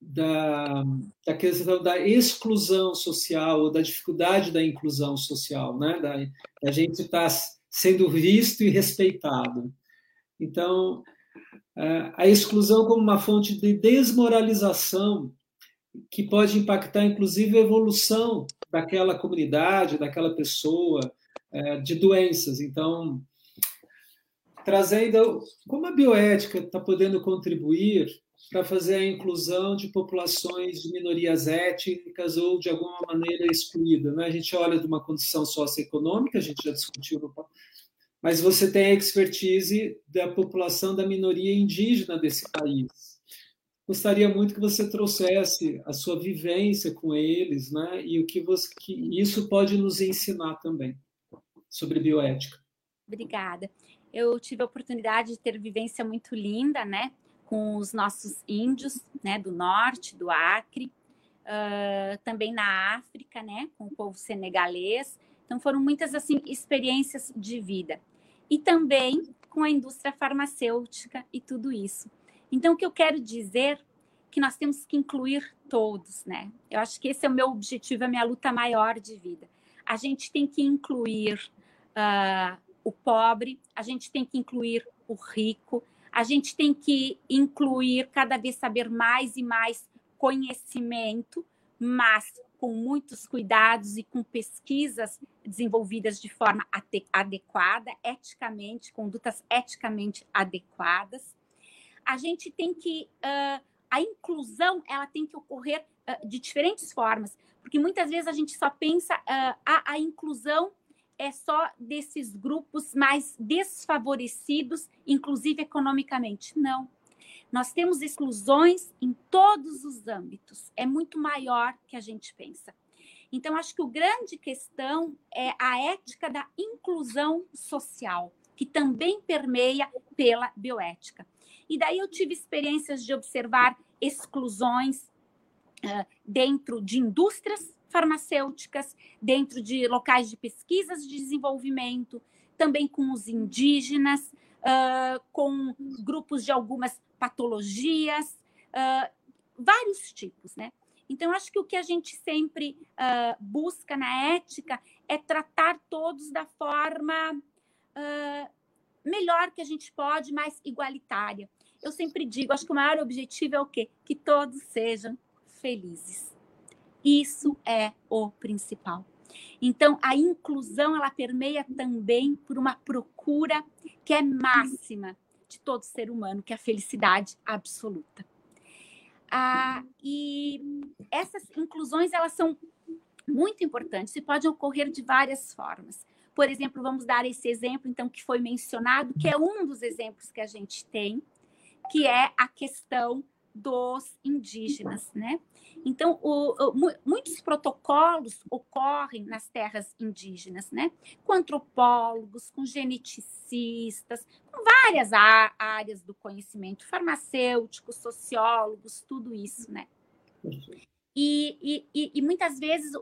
da, da questão da exclusão social, ou da dificuldade da inclusão social, né? da, da gente estar tá sendo visto e respeitado. Então, a exclusão como uma fonte de desmoralização que pode impactar, inclusive, a evolução daquela comunidade, daquela pessoa, é, de doenças. Então, trazendo como a bioética está podendo contribuir para fazer a inclusão de populações de minorias étnicas ou de alguma maneira excluídas. Né? A gente olha de uma condição socioeconômica, a gente já discutiu, no... mas você tem a expertise da população da minoria indígena desse país. Gostaria muito que você trouxesse a sua vivência com eles, né? E o que, você, que isso pode nos ensinar também sobre bioética. Obrigada. Eu tive a oportunidade de ter vivência muito linda, né? com os nossos índios, né, do norte, do Acre, uh, também na África, né, com o povo senegalês. Então foram muitas assim experiências de vida e também com a indústria farmacêutica e tudo isso. Então o que eu quero dizer que nós temos que incluir todos, né? Eu acho que esse é o meu objetivo, a minha luta maior de vida. A gente tem que incluir o pobre, a gente tem que incluir o rico, a gente tem que incluir cada vez saber mais e mais conhecimento, mas com muitos cuidados e com pesquisas desenvolvidas de forma adequada, eticamente, condutas eticamente adequadas. A gente tem que uh, a inclusão ela tem que ocorrer uh, de diferentes formas, porque muitas vezes a gente só pensa uh, a, a inclusão é só desses grupos mais desfavorecidos, inclusive economicamente. Não. Nós temos exclusões em todos os âmbitos. É muito maior que a gente pensa. Então, acho que o grande questão é a ética da inclusão social, que também permeia pela bioética. E daí eu tive experiências de observar exclusões uh, dentro de indústrias farmacêuticas, dentro de locais de pesquisas de desenvolvimento, também com os indígenas, uh, com grupos de algumas patologias, uh, vários tipos, né? Então, acho que o que a gente sempre uh, busca na ética é tratar todos da forma melhor que a gente pode, mais igualitária. Eu sempre digo, acho que o maior objetivo é o quê? Que todos sejam felizes. Isso é o principal. Então, a inclusão ela permeia também por uma procura que é máxima de todo ser humano, que é a felicidade absoluta. Ah, e essas inclusões elas são Muito importante. Isso pode ocorrer de várias formas. Por exemplo, vamos dar esse exemplo, então, que foi mencionado, que é um dos exemplos que a gente tem, que é a questão dos indígenas, né? Então, o, o, muitos protocolos ocorrem nas terras indígenas, né? Com antropólogos, com geneticistas, com várias áreas do conhecimento, farmacêuticos, sociólogos, tudo isso, né? E, e, e muitas vezes,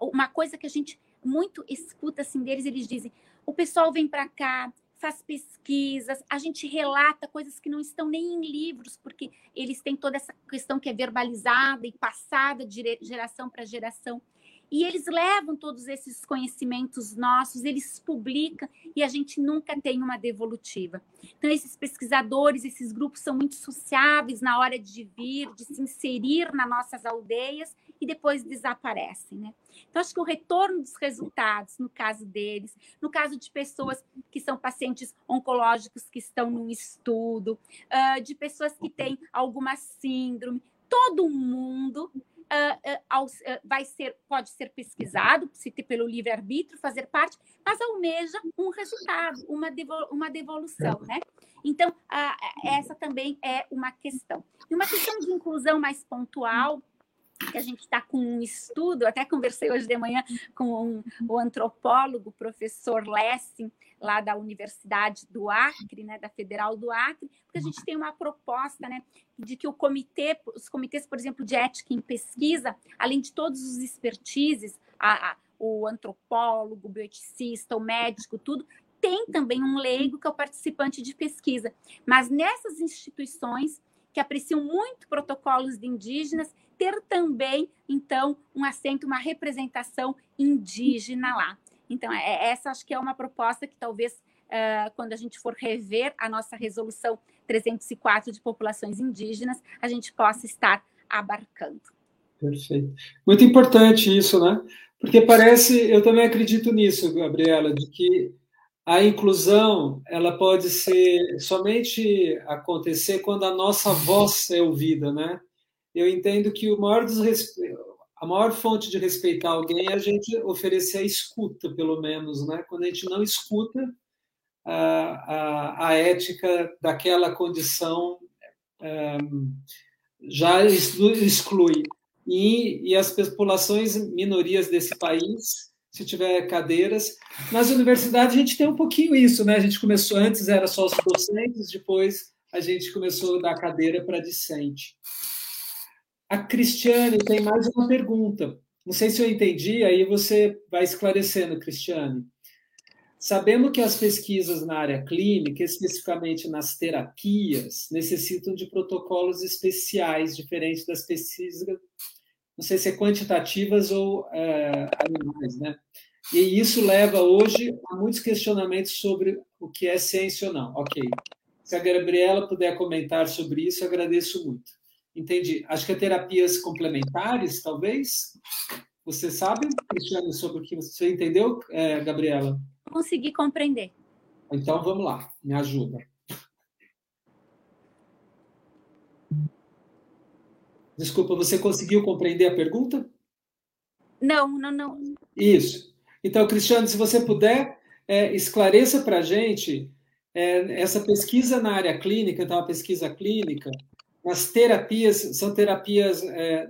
uma coisa que a gente muito escuta assim deles, eles dizem: o pessoal vem para cá, faz pesquisas, a gente relata coisas que não estão nem em livros, porque eles têm toda essa questão que é verbalizada e passada de geração para geração. E eles levam todos esses conhecimentos nossos, eles publicam e a gente nunca tem uma devolutiva. Então, esses pesquisadores, esses grupos são muito sociáveis na hora de vir, de se inserir nas nossas aldeias e depois desaparecem, né? Então, acho que o retorno dos resultados, no caso deles, no caso de pessoas que são pacientes oncológicos que estão num estudo, uh, de pessoas que têm alguma síndrome, todo mundo uh, uh, vai ser, pode ser pesquisado, se ter pelo livre-arbítrio, fazer parte, mas almeja um resultado, uma, uma devolução, né? Então, essa também é uma questão. E uma questão de inclusão mais pontual, que a gente está com um estudo, até conversei hoje de manhã com um, o antropólogo, professor Lessing, lá da Universidade do Acre, né, da Federal do Acre, porque a gente tem uma proposta né, de que o comitê, os comitês, por exemplo, de ética em pesquisa, além de todos os expertises, a, a, o antropólogo, o bioeticista, o médico, tudo, tem também um leigo que é o participante de pesquisa. Mas nessas instituições que apreciam muito protocolos de indígenas, ter também, então, um assento, uma representação indígena lá. Então, é, essa acho que é uma proposta que talvez, uh, quando a gente for rever a nossa resolução 304 de populações indígenas, a gente possa estar abarcando. Perfeito. Muito importante isso, né? Porque parece, eu também acredito nisso, Gabriela, de que a inclusão ela pode ser somente acontecer quando a nossa voz é ouvida, né? Eu entendo que maior a maior fonte de respeitar alguém é a gente oferecer a escuta, pelo menos, né? Quando a gente não escuta a, a, a ética daquela condição é, já exclui e, e as populações minorias desse país se tiver cadeiras. Nas universidades a gente tem um pouquinho isso, né? A gente começou antes, era só os docentes, depois a gente começou a dar cadeira para discente. A Cristiane tem mais uma pergunta. Não sei se eu entendi, aí você vai esclarecendo, Cristiane. Sabendo que as pesquisas na área clínica, especificamente nas terapias, necessitam de protocolos especiais, diferentes das pesquisas não sei se é quantitativas ou é, animais, né? E isso leva hoje a muitos questionamentos sobre o que é ciência ou não. Ok. Se a Gabriela puder comentar sobre isso, agradeço muito. Entendi. Acho que é terapias complementares, talvez. Você sabe, Cristiane, sobre o que você entendeu, é, Gabriela? Consegui compreender. Então vamos lá, me ajuda. Desculpa, você conseguiu compreender a pergunta? Não, não, não. Isso. Então, Cristiano, se você puder, é, esclareça para a gente é, essa pesquisa na área clínica, então, a pesquisa clínica, as terapias, são terapias é,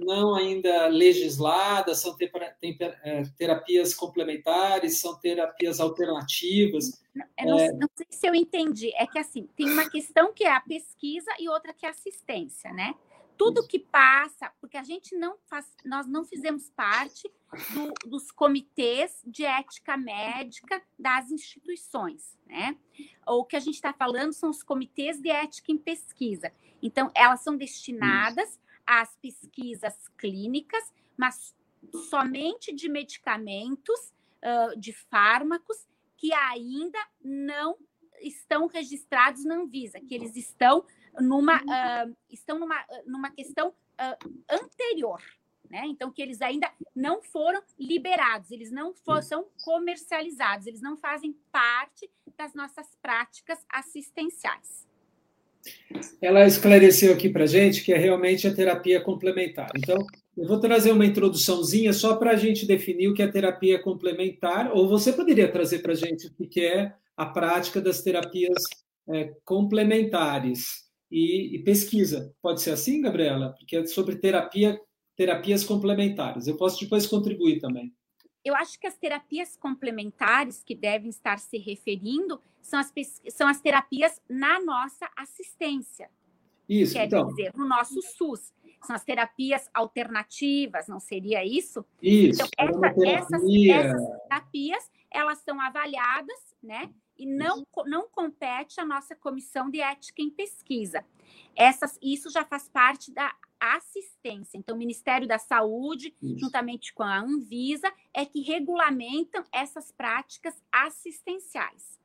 não ainda legisladas, são te, tem, é, terapias complementares, são terapias alternativas. Não, é... não, sei se eu entendi. É que, assim, tem uma questão que é a pesquisa e outra que é a assistência, né? Tudo que passa, porque a gente não faz, nós não fizemos parte do, dos comitês de ética médica das instituições, né? O que a gente está falando são os comitês de ética em pesquisa. Então, elas são destinadas às pesquisas clínicas, mas somente de medicamentos, de fármacos que ainda não estão registrados na Anvisa, que eles estão numa, uh, estão numa, numa questão uh, anterior. Né? Então, que eles ainda não foram liberados, eles não for, são comercializados, eles não fazem parte das nossas práticas assistenciais. Ela esclareceu aqui para gente que é realmente a terapia complementar. Então, eu vou trazer uma introduçãozinha só para a gente definir o que é terapia complementar, ou você poderia trazer para a gente o que é a prática das terapias é, complementares e, e, pesquisa. Pode ser assim, Gabriela? Porque é sobre terapia, terapias complementares. Eu posso depois contribuir também. Eu acho que as terapias complementares que devem estar se referindo são as, são as terapias na nossa assistência. Isso, Quer então. dizer, no nosso SUS. São as terapias alternativas, não seria isso? Isso. Então, essa, essas, essas terapias, elas são avaliadas, né? E não, não compete à nossa comissão de ética em pesquisa. Essas, isso já faz parte da assistência. Então, o Ministério da Saúde, isso. juntamente com a Anvisa, é que regulamentam essas práticas assistenciais.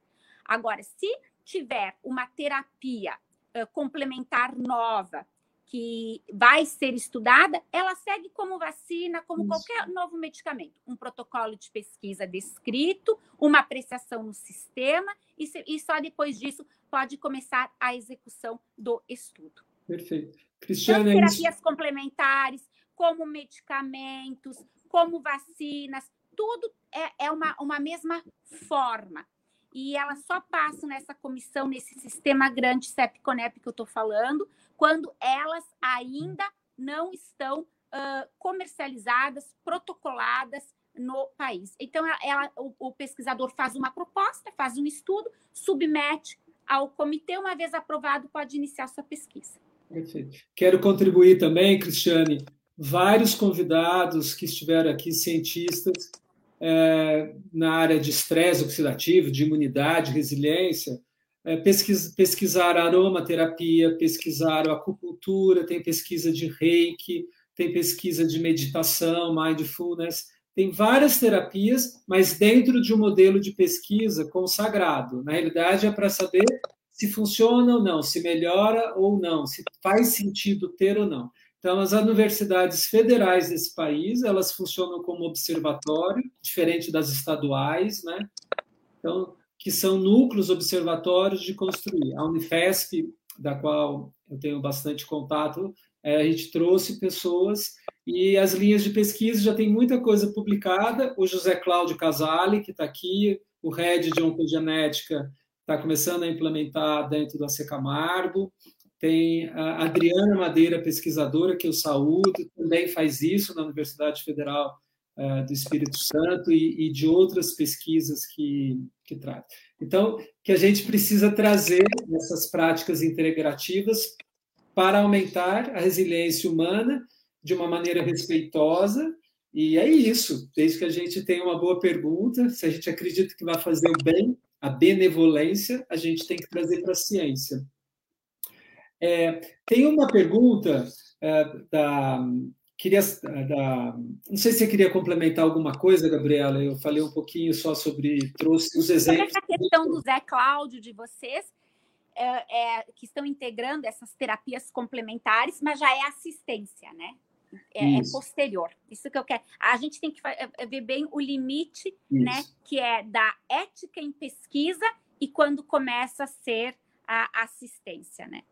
Agora, se tiver uma terapia uh, complementar nova que vai ser estudada, ela segue como vacina, como Isso. qualquer novo medicamento. Um protocolo de pesquisa descrito, uma apreciação no sistema, e, se, e só depois disso pode começar a execução do estudo. Perfeito. Cristiane, Tanto terapias complementares, como medicamentos, como vacinas, tudo é, é uma, uma mesma forma e elas só passam nessa comissão, nesse sistema grande CEP-CONEP que eu estou falando, quando elas ainda não estão uh, comercializadas, protocoladas no país. Então, ela, o, o, pesquisador faz uma proposta, faz um estudo, submete ao comitê, uma vez aprovado, pode iniciar sua pesquisa. Perfeito. Quero contribuir também, Cristiane, vários convidados que estiveram aqui, cientistas, é, na área de estresse oxidativo, de imunidade, resiliência, é, pesquis, pesquisaram aromaterapia, pesquisaram acupuntura, tem pesquisa de reiki, tem pesquisa de meditação, mindfulness, tem várias terapias, mas dentro de um modelo de pesquisa consagrado. Na realidade, é para saber se funciona ou não, se melhora ou não, se faz sentido ter ou não. Então, as universidades federais desse país, elas funcionam como observatório, diferente das estaduais, né? Então, que são núcleos observatórios de construir. A Unifesp, da qual eu tenho bastante contato, é, a gente trouxe pessoas e as linhas de pesquisa já tem muita coisa publicada. O José Cláudio Casale, que está aqui, o head de oncogenética, está começando a implementar dentro da Secamargo tem a Adriana Madeira, pesquisadora, que eu saúdo, também faz isso na Universidade Federal uh, do Espírito Santo e, e, de outras pesquisas que, que traz. Então, que a gente precisa trazer essas práticas integrativas para aumentar a resiliência humana de uma maneira respeitosa, e é isso, desde que a gente tenha uma boa pergunta, se a gente acredita que vai fazer o bem, a benevolência, a gente tem que trazer para a ciência. É, tem uma pergunta é, da. Queria, da, não sei se você queria complementar alguma coisa, Gabriela. Eu falei um pouquinho só sobre. trouxe os exemplos. Essa questão do Zé Cláudio, de vocês, é, é, que estão integrando essas terapias complementares, mas já é assistência, né? É, é, posterior. Isso que eu quero. A gente tem que é, ver bem o limite, Isso. né? Que é da ética em pesquisa e quando começa a ser a assistência, né?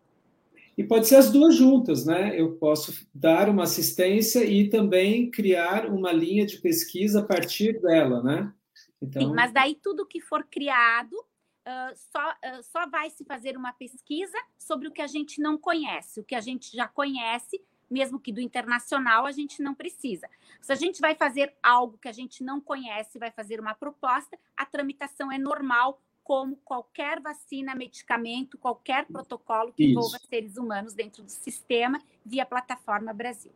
E pode ser as duas juntas, né? Eu posso dar uma assistência e também criar uma linha de pesquisa a partir dela, né? Então... Sim, mas daí tudo que for criado uh, só, uh, só vai se fazer uma pesquisa sobre o que a gente não conhece. O que a gente já conhece, mesmo que do internacional, a gente não precisa. Se a gente vai fazer algo que a gente não conhece, vai fazer uma proposta, a tramitação é normal, como qualquer vacina, medicamento, qualquer protocolo que envolva seres humanos dentro do sistema via plataforma Brasil.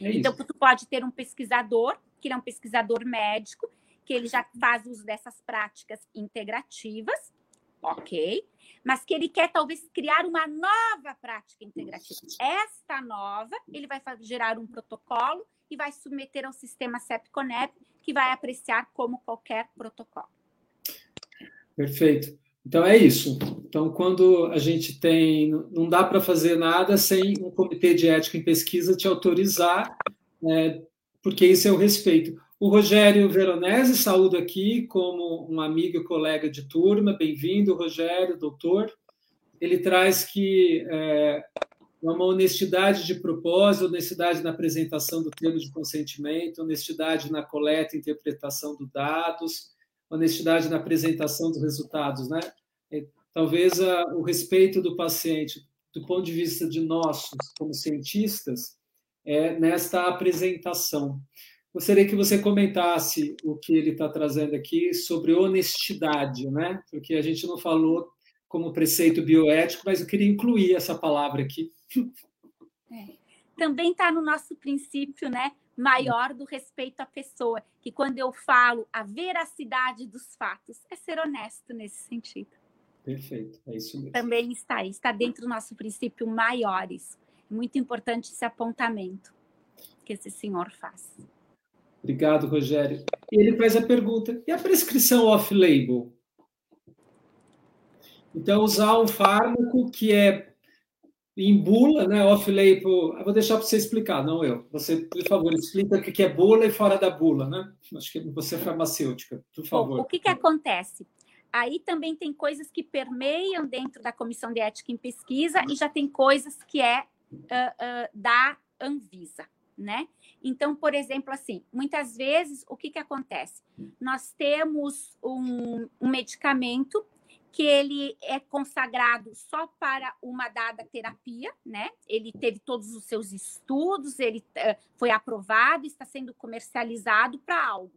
É então, tu pode ter um pesquisador, que é um pesquisador médico, que ele já faz uso dessas práticas integrativas, ok, mas que ele quer talvez criar uma nova prática integrativa. Esta nova, ele vai gerar um protocolo e vai submeter ao sistema CEP-CONEP, que vai apreciar como qualquer protocolo. Perfeito. Então é isso. Então, quando a gente tem. Não dá para fazer nada sem um comitê de ética em pesquisa te autorizar, né, porque isso é o respeito. O Rogério Veronese, saúdo aqui como um amigo e colega de turma. Bem-vindo, Rogério, doutor. Ele traz que é, uma honestidade de propósito, honestidade na apresentação do termo de consentimento, honestidade na coleta e interpretação dos dados, honestidade na apresentação dos resultados, né? Talvez a, o respeito do paciente, do ponto de vista de nós, como cientistas, é nesta apresentação. Gostaria que você comentasse o que ele está trazendo aqui sobre honestidade, né? Porque a gente não falou como preceito bioético, mas eu queria incluir essa palavra aqui. É. Também está no nosso princípio, né? Maior do respeito à pessoa, que quando eu falo a veracidade dos fatos, é ser honesto nesse sentido. Perfeito, é isso mesmo. Também está aí, está dentro do nosso princípio maiores. É muito importante esse apontamento que esse senhor faz. Obrigado, Rogério. E ele faz a pergunta: e a prescrição off-label? Então, usar um fármaco que é em bula, né, off-label, vou deixar para você explicar, não eu. Você, por favor, explica o que é bula e fora da bula, né? Acho que você é farmacêutica, por favor. O que, que acontece? Aí também tem coisas que permeiam dentro da Comissão de Ética em Pesquisa e já tem coisas que é uh, uh, da Anvisa, né? Então, por exemplo, assim, muitas vezes o que, que acontece? Nós temos um, um medicamento que ele é consagrado só para uma dada terapia, né? Ele teve todos os seus estudos, ele uh, foi aprovado, está sendo comercializado para algo.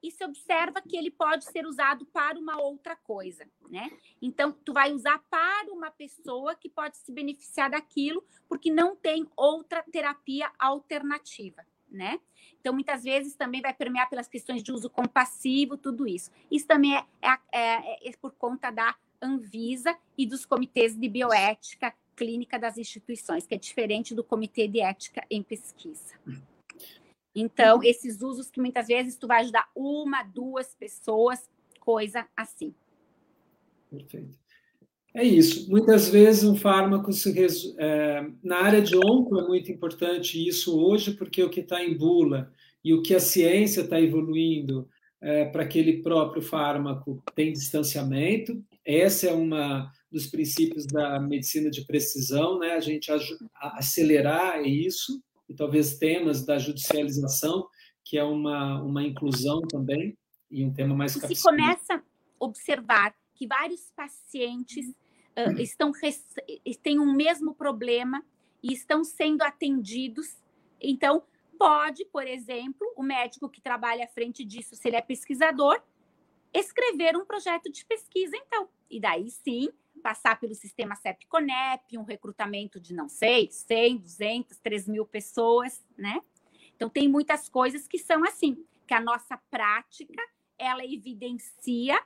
E se observa que ele pode ser usado para uma outra coisa, né? Então, tu vai usar para uma pessoa que pode se beneficiar daquilo, porque não tem outra terapia alternativa, né? Então, muitas vezes também vai permear pelas questões de uso compassivo, tudo isso. Isso também é, é, é, é por conta da Anvisa e dos comitês de bioética clínica das instituições, que é diferente do comitê de ética em pesquisa. Então, esses usos que muitas vezes tu vai ajudar uma, duas pessoas, coisa assim. Perfeito. É isso. Muitas vezes um fármaco se res... é, na área de onco é muito importante isso hoje, porque o que está em bula e o que a ciência está evoluindo é, para aquele próprio fármaco tem distanciamento. Esse é uma dos princípios da medicina de precisão, né? A gente acelerar isso e talvez temas da judicialização, que é uma uma inclusão também e um tema mais. Se começa a observar que vários pacientes uh, estão têm o um mesmo problema e estão sendo atendidos. Então, pode, por exemplo, o médico que trabalha à frente disso, se ele é pesquisador, escrever um projeto de pesquisa, então. E daí sim, passar pelo sistema CEP-CONEP, um recrutamento de, não sei, 100, 200, 3 mil pessoas, né? Então, tem muitas coisas que são assim, que a nossa prática, ela evidencia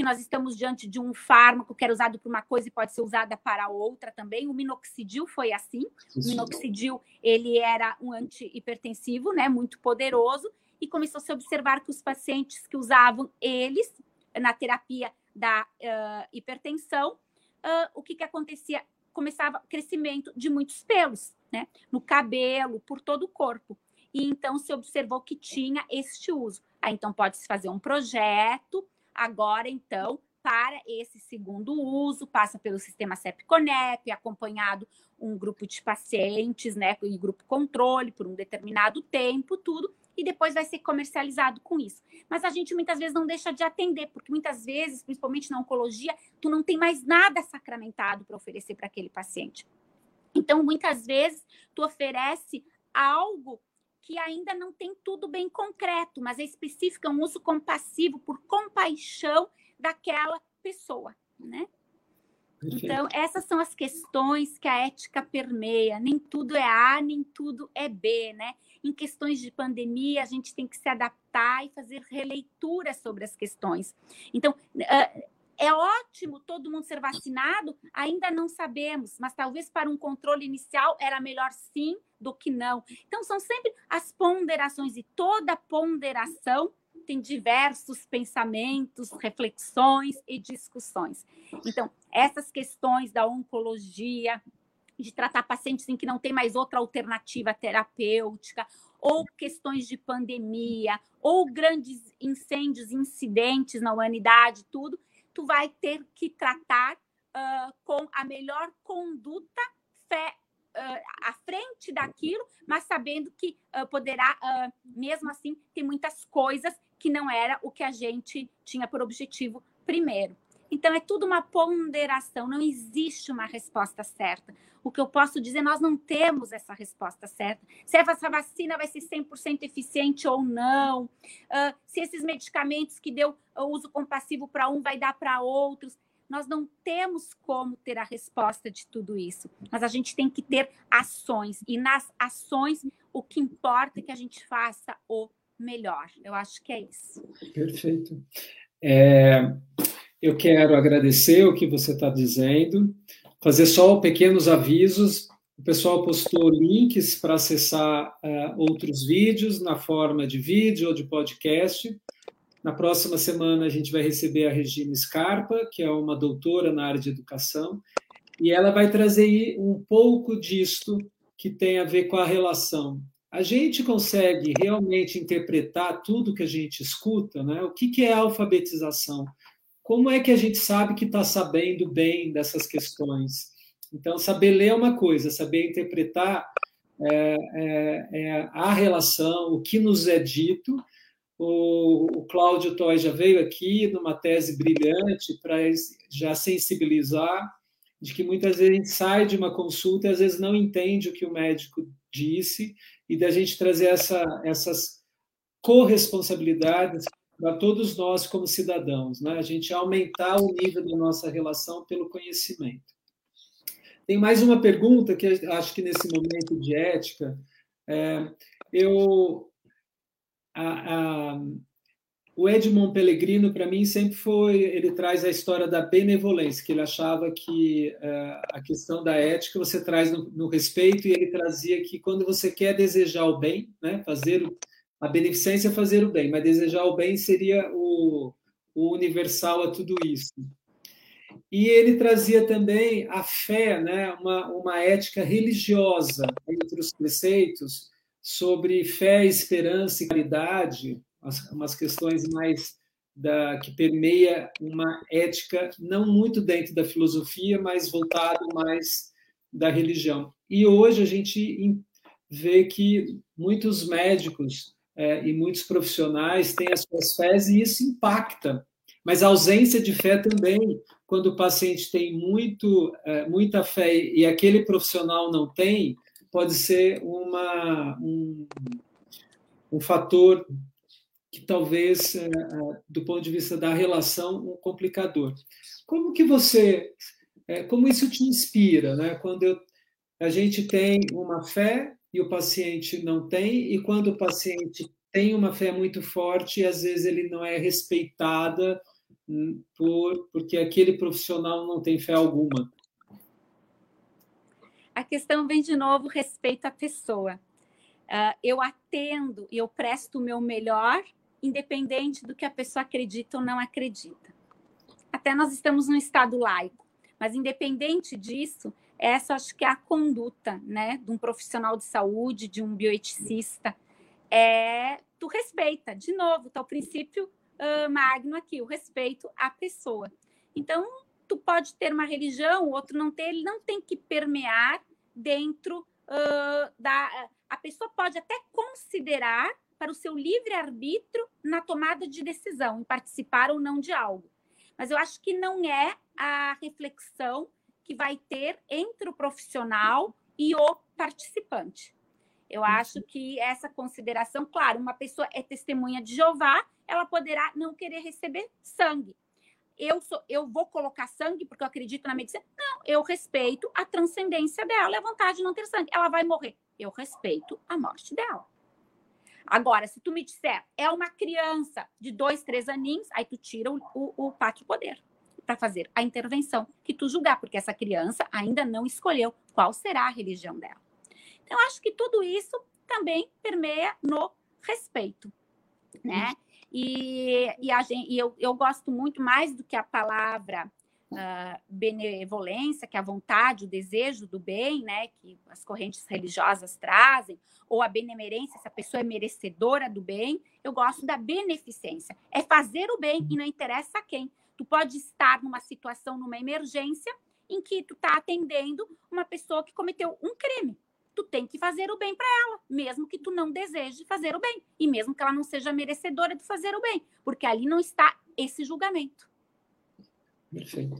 que nós estamos diante de um fármaco que era usado para uma coisa e pode ser usada para outra também. O minoxidil foi assim. O minoxidil, ele era um antihipertensivo, né, muito poderoso, e começou a se observar que os pacientes que usavam eles na terapia da uh, hipertensão, uh, o que, que acontecia? Começava crescimento de muitos pelos, né? No cabelo, por todo o corpo. E então se observou que tinha este uso. Aí então pode-se fazer um projeto Agora, então, para esse segundo uso, passa pelo sistema CEP-CONEP, acompanhado um grupo de pacientes, né, e grupo controle por um determinado tempo, tudo, e depois vai ser comercializado com isso. Mas a gente muitas vezes não deixa de atender, porque muitas vezes, principalmente na oncologia, tu não tem mais nada sacramentado para oferecer para aquele paciente. Então, muitas vezes, tu oferece algo que ainda não tem tudo bem concreto, mas é específico, é um uso compassivo por compaixão daquela pessoa, né? Então, essas são as questões que a ética permeia. Nem tudo é A, nem tudo é B, né? Em questões de pandemia, a gente tem que se adaptar e fazer releitura sobre as questões. Então, é ótimo todo mundo ser vacinado? Ainda não sabemos, mas talvez para um controle inicial era melhor sim do que não. Então, são sempre as ponderações, e toda ponderação tem diversos pensamentos, reflexões e discussões. Então, essas questões da oncologia, de tratar pacientes em que não tem mais outra alternativa terapêutica, ou questões de pandemia, ou grandes incêndios, incidentes na humanidade, tudo, tu vai ter que tratar uh, com a melhor conduta fé à frente daquilo, mas sabendo que uh, poderá, uh, mesmo assim, ter muitas coisas que não era o que a gente tinha por objetivo primeiro. Então, é tudo uma ponderação, não existe uma resposta certa. O que eu posso dizer, nós não temos essa resposta certa. Se essa vacina vai ser 100% eficiente ou não, uh, se esses medicamentos que deu uso compassivo para um vai dar para outros. Nós não temos como ter a resposta de tudo isso, mas a gente tem que ter ações. E nas ações, o que importa é que a gente faça o melhor. Eu acho que é isso. Perfeito. É, eu quero agradecer o que você está dizendo, fazer só pequenos avisos. O pessoal postou links para acessar uh, outros vídeos na forma de vídeo ou de podcast. Na próxima semana, a gente vai receber a Regina Scarpa, que é uma doutora na área de educação, e ela vai trazer um pouco disto que tem a ver com a relação. A gente consegue realmente interpretar tudo que a gente escuta, né? O que, que é alfabetização? como é que a gente sabe que está sabendo bem dessas questões? Então, saber ler é uma coisa, saber interpretar é, é, é a relação, o que nos é dito. O, o Cláudio Toy já veio aqui numa tese brilhante para já sensibilizar de que muitas vezes a gente sai de uma consulta e às vezes não entende o que o médico disse e da gente trazer essa, essas corresponsabilidades para todos nós como cidadãos, né? A gente aumentar o nível da nossa relação pelo conhecimento. Tem mais uma pergunta que acho que nesse momento de ética, é, eu a, a, o Edmond Pellegrino, para mim, sempre foi. Ele traz a história da benevolência, que ele achava que uh, a questão da ética você traz no, no, respeito, e ele trazia que quando você quer desejar o bem, né, fazer a beneficência é fazer o bem, mas desejar o bem seria o, o universal a tudo isso. E ele trazia também a fé, né, uma, uma ética religiosa entre os preceitos sobre fé, esperança e caridade, umas questões mais da, que permeia uma ética não muito dentro da filosofia, mas voltado mais da religião. E hoje a gente vê que muitos médicos é, e muitos profissionais têm as suas fés e isso impacta. Mas a ausência de fé também, quando o paciente tem muito, é, muita fé e aquele profissional não tem, pode ser uma, um, um fator que talvez, é, é do ponto de vista da relação, um complicador. Como que você, é, como isso te inspira, né? Quando eu, a gente tem uma fé e o paciente não tem, e quando o paciente tem uma fé muito forte, às vezes ele não é respeitada hum, por, porque aquele profissional não tem fé alguma. A questão vem de novo respeito à pessoa. Uh, eu atendo e eu presto o meu melhor, independente do que a pessoa acredita ou não acredita. Até nós estamos num estado laico, mas independente disso, essa acho que é a conduta, né, de um profissional de saúde, de um bioeticista, é tu respeita. De novo, tá o princípio uh, magno aqui, o respeito à pessoa. Então, tu pode ter uma religião, o outro não ter, ele não tem que permear dentro uh, da. A pessoa pode até considerar para o seu livre-arbítrio na tomada de decisão, em participar ou não de algo. Mas eu acho que não é a reflexão que vai ter entre o profissional e o participante. Eu acho que essa consideração, claro, uma pessoa é testemunha de Jeová, ela poderá não querer receber sangue. Eu sou, eu vou colocar sangue porque eu acredito na medicina. Não, eu respeito a transcendência dela, a vontade de não ter sangue. Ela vai morrer. Eu respeito a morte dela. Agora, se tu me disser, é uma criança de dois, três aninhos, aí tu tira o, o, o poder para fazer a intervenção que tu julgar, porque essa criança ainda não escolheu qual será a religião dela. Então, acho que tudo isso também permeia no respeito, né? E, e, a gente, e eu, eu gosto muito mais do que a palavra uh, benevolência, que é a vontade, o desejo do bem, né? Que as correntes religiosas trazem, ou a benemerência, se a pessoa é merecedora do bem. Eu gosto da beneficência. É fazer o bem e não interessa a quem. Tu pode estar numa situação, numa emergência, em que tu está atendendo uma pessoa que cometeu um crime. Tu tem que fazer o bem para ela, mesmo que tu não deseje fazer o bem, e mesmo que ela não seja merecedora de fazer o bem, porque ali não está esse julgamento. Perfeito.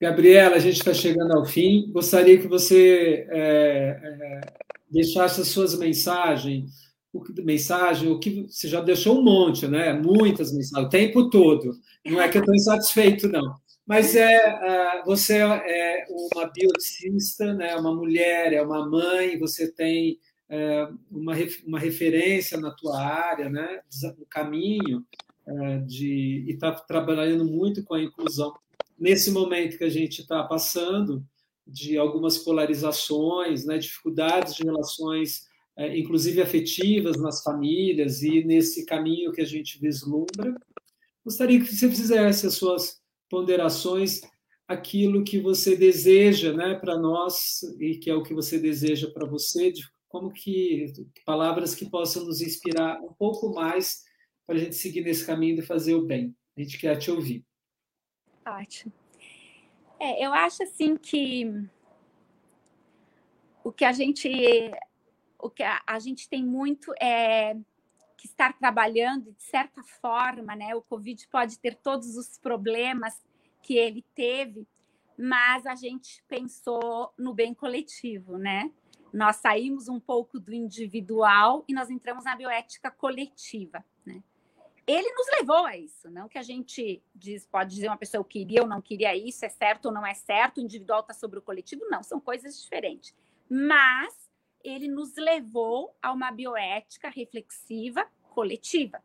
Gabriela, a gente está chegando ao fim. Gostaria que você é, é, deixasse as suas mensagens, o que, mensagem, o que você já deixou um monte, né? Muitas mensagens, o tempo todo. Não é que eu estou insatisfeito, não. Mas é, é você é uma bioticista, né? Uma mulher, é uma mãe. Você tem é, uma, uma referência na tua área, né? O caminho é, de e está trabalhando muito com a inclusão nesse momento que a gente está passando, de algumas polarizações, né, dificuldades de relações, inclusive afetivas nas famílias, e nesse caminho que a gente vislumbra, gostaria que você fizesse as suas ponderações, aquilo que você deseja né, para nós, e que é o que você deseja para você, de como que palavras que possam nos inspirar um pouco mais para a gente seguir nesse caminho de fazer o bem. A gente quer te ouvir. Ótimo. É, eu acho assim que o que a gente o que a, a gente tem muito é que estar trabalhando de certa forma, né? O Covid pode ter todos os problemas que ele teve, mas a gente pensou no bem coletivo, né? Nós saímos um pouco do individual e nós entramos na bioética coletiva, né? ele nos levou a isso, não que a gente diz, pode dizer uma pessoa queria ou não queria isso, é certo ou não é certo, o individual está sobre o coletivo, não, são coisas diferentes. Mas ele nos levou a uma bioética reflexiva coletiva.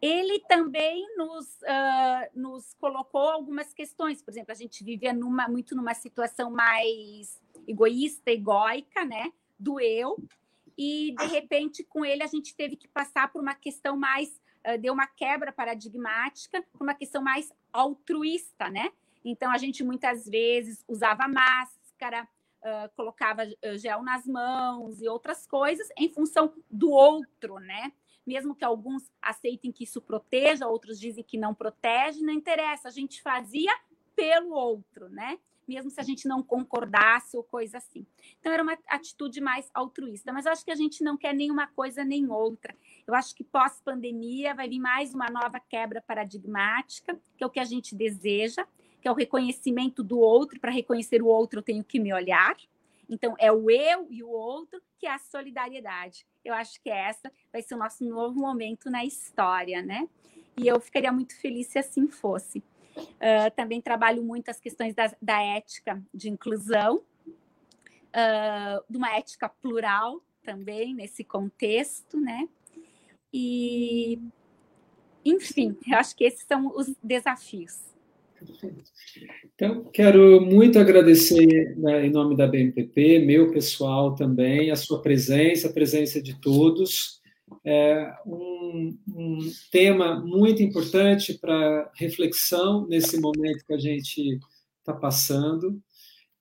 Ele também nos, uh, nos colocou algumas questões, por exemplo, a gente vivia numa, muito numa situação mais egoísta, egóica, né, do eu, e de repente com ele a gente teve que passar por uma questão mais deu uma quebra paradigmática para uma questão mais altruísta, né? Então, a gente muitas vezes usava máscara, colocava gel nas mãos e outras coisas em função do outro, né? Mesmo que alguns aceitem que isso proteja, outros dizem que não protege, não interessa, a gente fazia pelo outro, né? mesmo se a gente não concordasse ou coisa assim. Então, era uma atitude mais altruísta, mas eu acho que a gente não quer nenhuma coisa nem outra. Eu acho que pós-pandemia vai vir mais uma nova quebra paradigmática, que é o que a gente deseja, que é o reconhecimento do outro. Para reconhecer o outro, eu tenho que me olhar. Então, é o eu e o outro, que é a solidariedade. Eu acho que essa vai ser o nosso novo momento na história, né? E eu ficaria muito feliz se assim fosse. Uh, também trabalho muito as questões da, da ética de inclusão, uh, de uma ética plural também nesse contexto, né? E, enfim, eu acho que esses são os desafios. Então, quero muito agradecer né, em nome da BMPP, meu pessoal também, a sua presença, a presença de todos. É um, um tema muito importante para reflexão nesse momento que a gente está passando,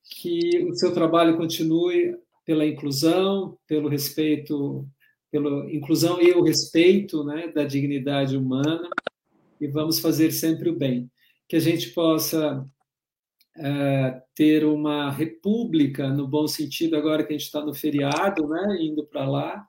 que o seu trabalho continue pela inclusão, pelo respeito, pela inclusão e o respeito né, da dignidade humana, e vamos fazer sempre o bem. Que a gente possa é, ter uma república, no bom sentido, agora que a gente está no feriado, né, indo para lá,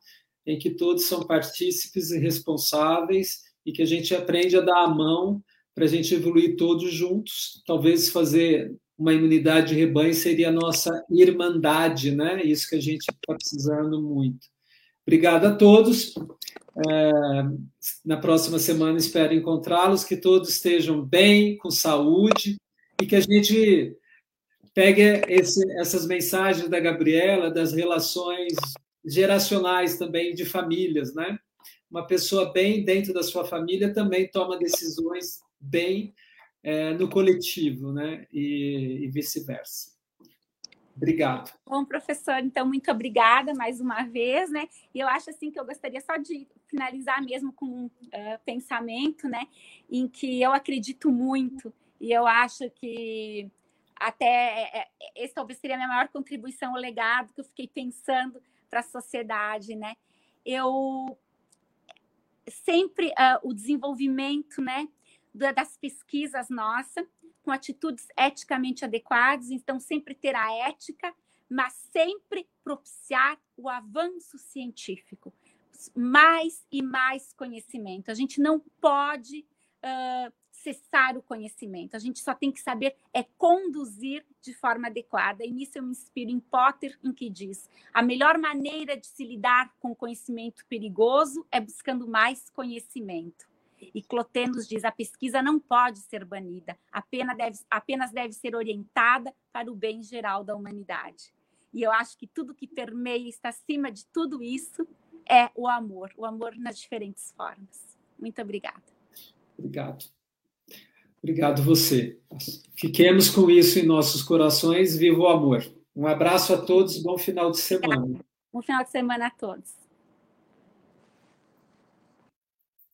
em que todos são partícipes e responsáveis e que a gente aprende a dar a mão para a gente evoluir todos juntos. Talvez fazer uma imunidade de rebanho seria a nossa irmandade, né? Isso que a gente está precisando muito. Obrigado a todos. É, na próxima semana espero encontrá-los, que todos estejam bem, com saúde e que a gente pegue esse, essas mensagens da Gabriela, das relações geracionais também de famílias, né? Uma pessoa bem dentro da sua família também toma decisões bem é, no coletivo, né? E, e vice-versa. Obrigado. Bom, professor, então muito obrigada mais uma vez, né? E eu acho assim que eu gostaria só de finalizar mesmo com um uh, pensamento, né? Em que eu acredito muito e eu acho que até é, é, esse talvez seria a minha maior contribuição ao legado que eu fiquei pensando para a sociedade, né? Eu sempre uh, o desenvolvimento, né, das pesquisas nossa com atitudes eticamente adequadas, então sempre ter a ética, mas sempre propiciar o avanço científico, mais e mais conhecimento. A gente não pode uh, cessar o conhecimento. A gente só tem que saber é conduzir de forma adequada. E nisso eu me inspiro em Potter, em que diz: a melhor maneira de se lidar com conhecimento perigoso é buscando mais conhecimento. E Clotenos diz: a pesquisa não pode ser banida, apenas deve, apenas deve ser orientada para o bem geral da humanidade. E eu acho que tudo que permeia está acima de tudo isso é o amor, o amor nas diferentes formas. Muito obrigada. Obrigado. Obrigado você. Fiquemos com isso em nossos corações. Viva o amor. Um abraço a todos, bom final de semana. Bom final de semana a todos.